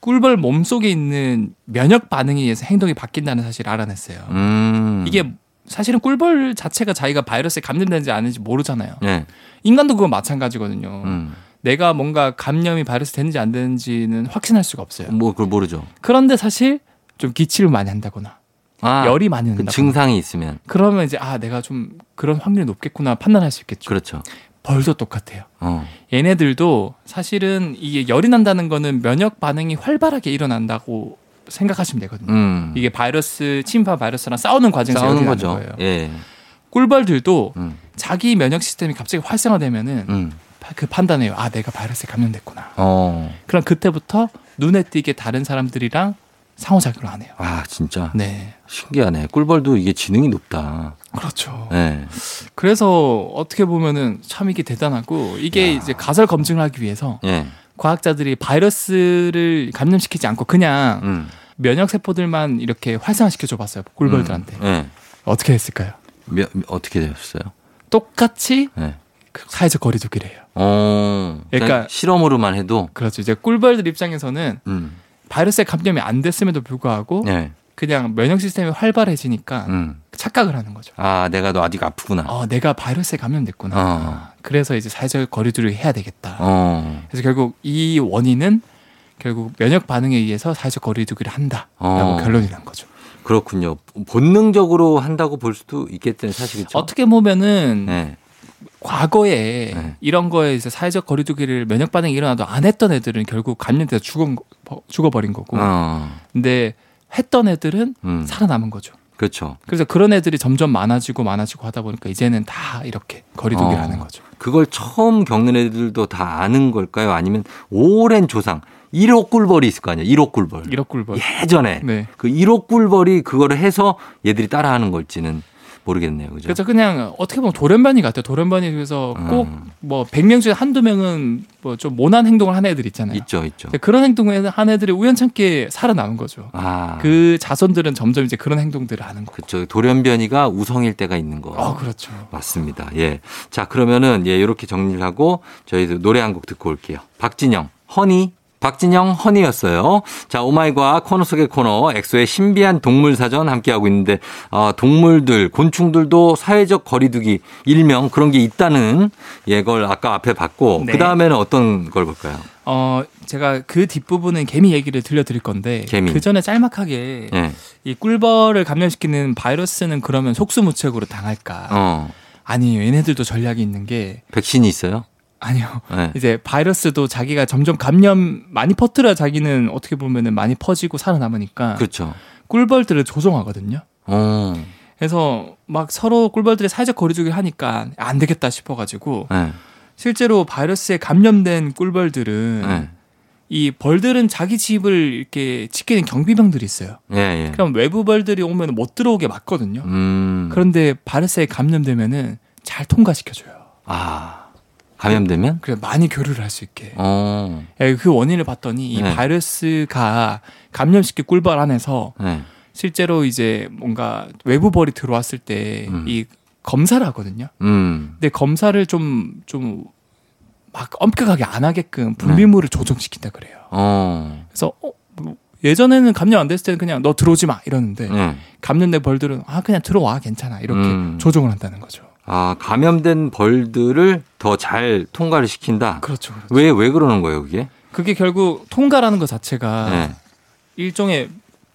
Speaker 6: 꿀벌 몸 속에 있는 면역 반응에 의해서 행동이 바뀐다는 사실을 알아냈어요.
Speaker 1: 음.
Speaker 6: 이게 사실은 꿀벌 자체가 자기가 바이러스에 감염되는지 아닌지 모르잖아요.
Speaker 1: 예.
Speaker 6: 인간도 그건 마찬가지거든요.
Speaker 1: 음.
Speaker 6: 내가 뭔가 감염이 바이러스 되는지 안 되는지는 확신할 수가 없어요.
Speaker 1: 뭐, 그걸 모르죠.
Speaker 6: 그런데 사실 좀 기침을 많이 한다거나
Speaker 1: 아,
Speaker 6: 열이 많이
Speaker 1: 그
Speaker 6: 난다거나
Speaker 1: 증상이 있으면.
Speaker 6: 그러면 이제 아 내가 좀 그런 확률이 높겠구나 판단할 수 있겠죠.
Speaker 1: 그렇죠.
Speaker 6: 벌도 똑같아요.
Speaker 1: 어.
Speaker 6: 얘네들도 사실은 이게 열이 난다는 거는 면역 반응이 활발하게 일어난다고 생각하시면 되거든요.
Speaker 1: 음.
Speaker 6: 이게 바이러스 침파 바이러스랑 싸우는 과정에서
Speaker 1: 싸우는
Speaker 6: 나는
Speaker 1: 거죠.
Speaker 6: 거예요.
Speaker 1: 예.
Speaker 6: 꿀벌들도
Speaker 1: 음.
Speaker 6: 자기 면역 시스템이 갑자기 활성화되면은
Speaker 1: 음.
Speaker 6: 그 판단해요. 아 내가 바이러스에 감염됐구나.
Speaker 1: 어.
Speaker 6: 그럼 그때부터 눈에 띄게 다른 사람들이랑 상호작용을 안 해요.
Speaker 1: 아, 진짜.
Speaker 6: 네,
Speaker 1: 신기하네. 꿀벌도 이게 지능이 높다.
Speaker 6: 그렇죠.
Speaker 1: 예.
Speaker 6: 그래서 어떻게 보면은 참 이게 대단하고 이게
Speaker 1: 야.
Speaker 6: 이제 가설 검증을 하기 위해서
Speaker 1: 예.
Speaker 6: 과학자들이 바이러스를 감염시키지 않고 그냥
Speaker 1: 음.
Speaker 6: 면역 세포들만 이렇게 활성화시켜 줘 봤어요. 꿀벌들한테.
Speaker 1: 음. 예.
Speaker 6: 어떻게 했을까요?
Speaker 1: 몇- 어떻게 되셨어요?
Speaker 6: 똑같이
Speaker 1: 예.
Speaker 6: 그 사회적 거리두기를 해요.
Speaker 1: 어. 그러니까
Speaker 6: 그러니까-
Speaker 1: 실험으로만 해도
Speaker 6: 그렇죠. 이제 꿀벌들 입장에서는
Speaker 1: 음.
Speaker 6: 바이러스에 감염이 안 됐음에도 불구하고
Speaker 1: 예.
Speaker 6: 그냥 면역 시스템이 활발해지니까
Speaker 1: 음.
Speaker 6: 착각을 하는 거죠.
Speaker 1: 아, 내가 너 아직 아프구나.
Speaker 6: 어, 내가 바이러스에 감염됐구나.
Speaker 1: 어.
Speaker 6: 그래서 이제 사회적 거리두기를 해야 되겠다.
Speaker 1: 어.
Speaker 6: 그래서 결국 이 원인은 결국 면역 반응에 의해서 사회적 거리두기를 한다라고
Speaker 1: 어.
Speaker 6: 결론이 난 거죠.
Speaker 1: 그렇군요. 본능적으로 한다고 볼 수도 있겠다는 사실이죠.
Speaker 6: 어떻게 보면은
Speaker 1: 예.
Speaker 6: 과거에
Speaker 1: 네.
Speaker 6: 이런 거에 이제 사회적 거리두기를 면역 반응이 일어나도 안 했던 애들은 결국 감염돼서 죽어 죽어버린 거고.
Speaker 1: 어.
Speaker 6: 근데 했던 애들은
Speaker 1: 음.
Speaker 6: 살아남은 거죠.
Speaker 1: 그렇죠.
Speaker 6: 그래서 그런 애들이 점점 많아지고 많아지고 하다 보니까 이제는 다 이렇게 거리두기를
Speaker 1: 어.
Speaker 6: 하는 거죠.
Speaker 1: 그걸 처음 겪는 애들도 다 아는 걸까요? 아니면 오랜 조상 1호 꿀벌이 있을 거 아니에요? 1호 꿀벌.
Speaker 6: 1억 꿀벌.
Speaker 1: 예전에
Speaker 6: 네.
Speaker 1: 그 1호 꿀벌이 그거를 해서 얘들이 따라하는 걸지는 모르겠네요. 그죠?
Speaker 6: 그래서 그냥 어떻게 보면 돌연변이 같아요. 돌연변이 그래서 꼭
Speaker 1: 음.
Speaker 6: 뭐 100명 중에 한두 명은 뭐 좀 모난 행동을 하는 애들 있잖아요.
Speaker 1: 있죠, 있죠.
Speaker 6: 그런 행동을 한 애들이 우연찮게 살아남은 거죠.
Speaker 1: 아,
Speaker 6: 그 자손들은 점점 이제 그런 행동들을 하는 거고.
Speaker 1: 그쵸. 돌연변이가 우성일 때가 있는 거.
Speaker 6: 아, 그렇죠.
Speaker 1: 맞습니다. 예. 자, 그러면은 예, 이렇게 정리를 하고 저희도 노래 한 곡 듣고 올게요. 박진영, 허니. 박진영 허니였어요. 자, 오마이과 코너 속의 코너, 엑소의 신비한 동물 사전 함께하고 있는데, 어, 동물들, 곤충들도 사회적 거리두기, 일명 그런 게 있다는 예걸 아까 앞에 봤고,
Speaker 6: 네.
Speaker 1: 그 다음에는 어떤 걸 볼까요?
Speaker 6: 어, 제가 그 뒷부분은 개미 얘기를 들려드릴 건데
Speaker 1: 개미.
Speaker 6: 그 전에 짤막하게
Speaker 1: 예.
Speaker 6: 이 꿀벌을 감염시키는 바이러스는 그러면 속수무책으로 당할까?
Speaker 1: 어,
Speaker 6: 아니에요. 얘네들도 전략이 있는 게
Speaker 1: 백신이 있어요?
Speaker 6: 아니요.
Speaker 1: 예.
Speaker 6: 이제 바이러스도 자기가 점점 감염 많이 퍼뜨려 자기는 어떻게 보면은 많이 퍼지고 살아남으니까
Speaker 1: 그렇죠.
Speaker 6: 꿀벌들을 조종하거든요.
Speaker 1: 어,
Speaker 6: 그래서 막 서로 꿀벌들이 사회적 거리두기를 하니까 안 되겠다 싶어가지고
Speaker 1: 예.
Speaker 6: 실제로 바이러스에 감염된 꿀벌들은
Speaker 1: 예.
Speaker 6: 이 벌들은 자기 집을 이렇게 지키는 경비병들이 있어요.
Speaker 1: 예, 예.
Speaker 6: 그럼 외부 벌들이 오면 못 들어오게 막거든요.
Speaker 1: 음.
Speaker 6: 그런데 바이러스에 감염되면은 잘 통과시켜줘요.
Speaker 1: 아, 감염되면?
Speaker 6: 그래 많이 교류를 할 수 있게.
Speaker 1: 어,
Speaker 6: 예, 그 원인을 봤더니 이
Speaker 1: 네.
Speaker 6: 바이러스가 감염시킨 꿀벌 안에서
Speaker 1: 네.
Speaker 6: 실제로 이제 뭔가 외부 벌이 들어왔을 때
Speaker 1: 음.
Speaker 6: 이 검사를 하거든요.
Speaker 1: 음,
Speaker 6: 근데 검사를 좀 좀 막 엄격하게 안 하게끔 분비물을 조정시킨다 그래요.
Speaker 1: 어,
Speaker 6: 그래서 어, 뭐 예전에는 감염 안 됐을 때는 그냥 너 들어오지 마 이러는데
Speaker 1: 네.
Speaker 6: 감염된 벌들은 아 그냥 들어와 괜찮아 이렇게
Speaker 1: 음.
Speaker 6: 조정을 한다는 거죠.
Speaker 1: 아, 감염된 벌들을 더 잘 통과를 시킨다.
Speaker 6: 그렇죠. 그렇죠.
Speaker 1: 왜, 왜 그러는 거예요, 그게?
Speaker 6: 그게 결국 통과라는 것 자체가
Speaker 1: 네.
Speaker 6: 일종의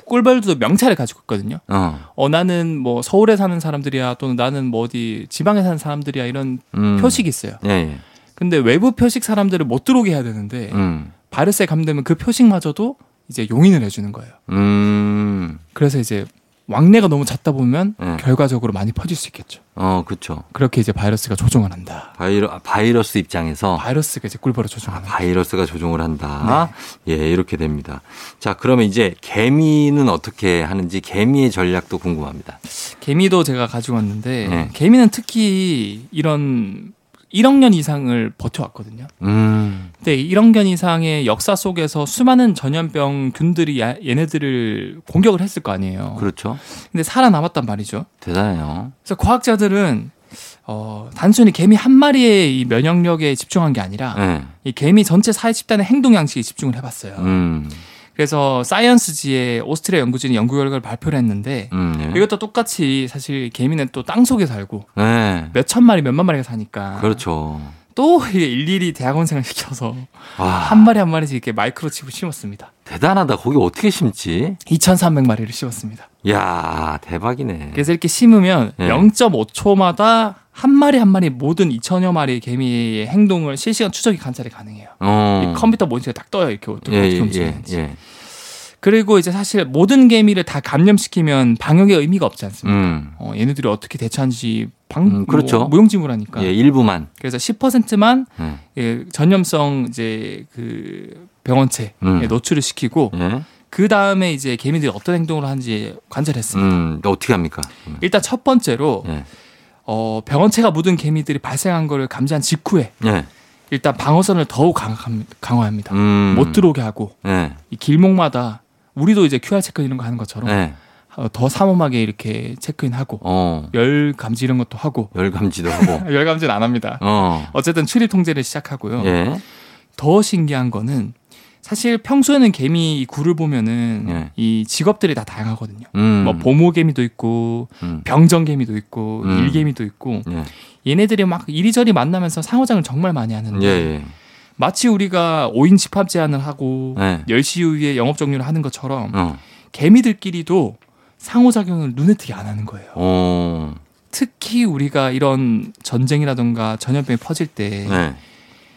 Speaker 6: 꿀벌도 명찰을 가지고 있거든요.
Speaker 1: 어,
Speaker 6: 어 나는 뭐 서울에 사는 사람들이야 또는 나는 뭐 어디 지방에 사는 사람들이야 이런
Speaker 1: 음.
Speaker 6: 표식이 있어요.
Speaker 1: 예, 예.
Speaker 6: 근데 외부 표식 사람들을 못 들어오게 해야 되는데
Speaker 1: 음,
Speaker 6: 바이러스에 감되면 그 표식마저도 이제 용인을 해주는 거예요.
Speaker 1: 음,
Speaker 6: 그래서 이제 왕래가 너무 잦다 보면
Speaker 1: 네.
Speaker 6: 결과적으로 많이 퍼질 수 있겠죠.
Speaker 1: 어, 그렇죠.
Speaker 6: 그렇게 이제 바이러스가 조종을 한다.
Speaker 1: 바이러, 바이러스 입장에서
Speaker 6: 바이러스가 이제 꿀벌을 조종하는.
Speaker 1: 아, 바이러스가 조종을 한다. 예, 이렇게 됩니다. 자, 그러면 이제 개미는 어떻게 하는지 개미의 전략도 궁금합니다.
Speaker 6: 개미도 제가 가지고 왔는데
Speaker 1: 네.
Speaker 6: 개미는 특히 이런 1억 년 이상을 버텨왔거든요.
Speaker 1: 음,
Speaker 6: 근데 1억 년 이상의 역사 속에서 수많은 전염병 균들이 야- 얘네들을 공격을 했을 거 아니에요.
Speaker 1: 그렇죠.
Speaker 6: 근데 살아남았단 말이죠.
Speaker 1: 대단해요.
Speaker 6: 그래서 과학자들은 어, 단순히 개미 한 마리의 이 면역력에 집중한 게 아니라
Speaker 1: 예.
Speaker 6: 이 개미 전체 사회 집단의 행동 양식에 집중을 해봤어요.
Speaker 1: 음,
Speaker 6: 그래서 사이언스지의 오스트리아 연구진이 연구 결과를 발표를 했는데
Speaker 1: 음, 예.
Speaker 6: 이것도 똑같이 사실 개미는 또 땅 속에 살고
Speaker 1: 예.
Speaker 6: 몇천 마리 몇만 마리가 사니까
Speaker 1: 그렇죠.
Speaker 6: 또 이게 일일이 대학원생을 시켜서
Speaker 1: 와,
Speaker 6: 한 마리 한 마리씩 이렇게 마이크로칩을 심었습니다.
Speaker 1: 대단하다. 거기 어떻게 심지?
Speaker 6: 2,300마리를 심었습니다.
Speaker 1: 야 대박이네.
Speaker 6: 그래서 이렇게 심으면
Speaker 1: 네.
Speaker 6: 0.5초마다 한 마리 한 마리 모든 2천여 마리의 개미의 행동을 실시간 추적이 관찰이 가능해요.
Speaker 1: 어.
Speaker 6: 이 컴퓨터 모니터에 딱 떠요. 이렇게 어떻게,
Speaker 1: 예,
Speaker 6: 어떻게
Speaker 1: 예,
Speaker 6: 움직이는지.
Speaker 1: 예, 예.
Speaker 6: 그리고 이제 사실 모든 개미를 다 감염시키면 방역의 의미가 없지 않습니까?
Speaker 1: 음.
Speaker 6: 어, 얘네들이 어떻게 대처하는지 방,
Speaker 1: 음, 그렇죠.
Speaker 6: 뭐 무용지물하니까.
Speaker 1: 예, 일부만.
Speaker 6: 그래서 10%만
Speaker 1: 예.
Speaker 6: 예, 전염성 이제 그 병원체에
Speaker 1: 음.
Speaker 6: 노출을 시키고
Speaker 1: 예.
Speaker 6: 그 다음에 이제 개미들이 어떤 행동을 하는지 관찰했습니다.
Speaker 1: 음, 어떻게 합니까?
Speaker 6: 일단 첫 번째로
Speaker 1: 예.
Speaker 6: 어, 병원체가 묻은 개미들이 발생한 거를 감지한 직후에
Speaker 1: 예.
Speaker 6: 일단 방어선을 더욱 강화합- 강화합니다.
Speaker 1: 음.
Speaker 6: 못 들어오게 하고
Speaker 1: 예.
Speaker 6: 이 길목마다 우리도 이제 QR 체크 이런 거 하는 것처럼
Speaker 1: 예.
Speaker 6: 어, 더 삼엄하게 이렇게 체크인하고
Speaker 1: 어.
Speaker 6: 열 감지 이런 것도 하고
Speaker 1: 열 감지도 하고.
Speaker 6: 열 감지는 안 합니다.
Speaker 1: 어.
Speaker 6: 어쨌든 출입 통제를 시작하고요.
Speaker 1: 예.
Speaker 6: 더 신기한 거는 사실 평소에는 개미 이 굴을 보면은
Speaker 1: 예.
Speaker 6: 이 직업들이 다 다양하거든요.
Speaker 1: 음.
Speaker 6: 뭐 보모개미도 있고
Speaker 1: 음.
Speaker 6: 병정개미도 있고
Speaker 1: 음.
Speaker 6: 일개미도 있고
Speaker 1: 예.
Speaker 6: 얘네들이 막 이리저리 만나면서 상호작용을 정말 많이 하는데
Speaker 1: 예, 예.
Speaker 6: 마치 우리가 5인 집합 제한을 하고
Speaker 1: 네.
Speaker 6: 10시 이후에 영업 종료를 하는 것처럼
Speaker 1: 어.
Speaker 6: 개미들끼리도 상호작용을 눈에 띄게 안 하는 거예요.
Speaker 1: 어.
Speaker 6: 특히 우리가 이런 전쟁이라던가 전염병이 퍼질 때
Speaker 1: 네.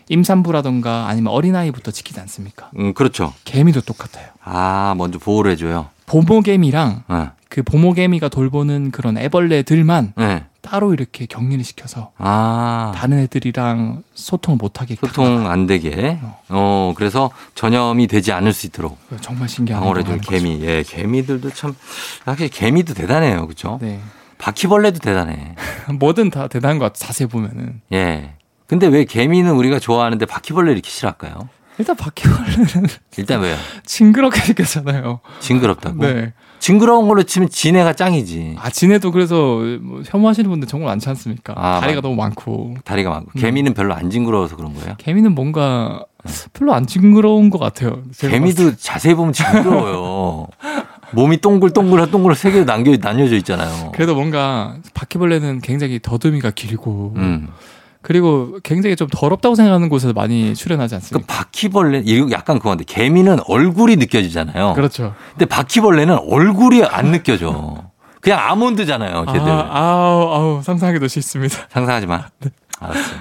Speaker 6: 임산부라던가 아니면 어린아이부터 지키지 않습니까?
Speaker 1: 음, 그렇죠.
Speaker 6: 개미도 똑같아요.
Speaker 1: 아, 먼저 보호를 해줘요.
Speaker 6: 보모개미랑
Speaker 1: 예.
Speaker 6: 그 보모개미가 돌보는 그런 애벌레들만
Speaker 1: 예.
Speaker 6: 따로 이렇게 격리를 시켜서
Speaker 1: 아.
Speaker 6: 다른 애들이랑 소통을 못하게
Speaker 1: 소통 안 되게. 어, 그래서 전염이 되지 않을 수 있도록
Speaker 6: 정말 신기한
Speaker 1: 방어를 해줄 개미. 예, 개미들도 참, 확실히 개미도 대단해요. 그죠?
Speaker 6: 거죠. 네.
Speaker 1: 바퀴벌레도 대단해.
Speaker 6: 뭐든 다 대단한 것 같아. 자세히 보면은
Speaker 1: 예. 근데 왜 개미는 우리가 좋아하는데 바퀴벌레 이렇게 싫어할까요?
Speaker 6: 일단 바퀴벌레는
Speaker 1: 일단 왜요?
Speaker 6: 징그럽게 생겼잖아요.
Speaker 1: 징그럽다고?
Speaker 6: 네.
Speaker 1: 징그러운 걸로 치면 지네가 짱이지.
Speaker 6: 아 지네도 그래서 뭐 혐오하시는 분들 정말 많지 않습니까?
Speaker 1: 아,
Speaker 6: 다리가
Speaker 1: 맞-
Speaker 6: 너무 많고
Speaker 1: 다리가 많고.
Speaker 6: 음.
Speaker 1: 개미는 별로 안 징그러워서 그런 거예요?
Speaker 6: 개미는 뭔가 별로 안 징그러운 것 같아요.
Speaker 1: 개미도 자세히 보면 징그러워요. 몸이 동글동글 동글 세 개로 남겨, 나뉘어져 있잖아요.
Speaker 6: 그래도 뭔가 바퀴벌레는 굉장히 더듬이가 길고
Speaker 1: 음.
Speaker 6: 그리고 굉장히 좀 더럽다고 생각하는 곳에서 많이 출연하지
Speaker 1: 그
Speaker 6: 않습니까?
Speaker 1: 바퀴벌레, 이거 약간 그건데, 개미는 얼굴이 느껴지잖아요.
Speaker 6: 그렇죠.
Speaker 1: 근데 바퀴벌레는 얼굴이 안 느껴져. 그냥 아몬드잖아요, 걔들.
Speaker 6: 아, 아우, 아우, 상상하기도 싫습니다.
Speaker 1: 상상하지 마. 알았어요.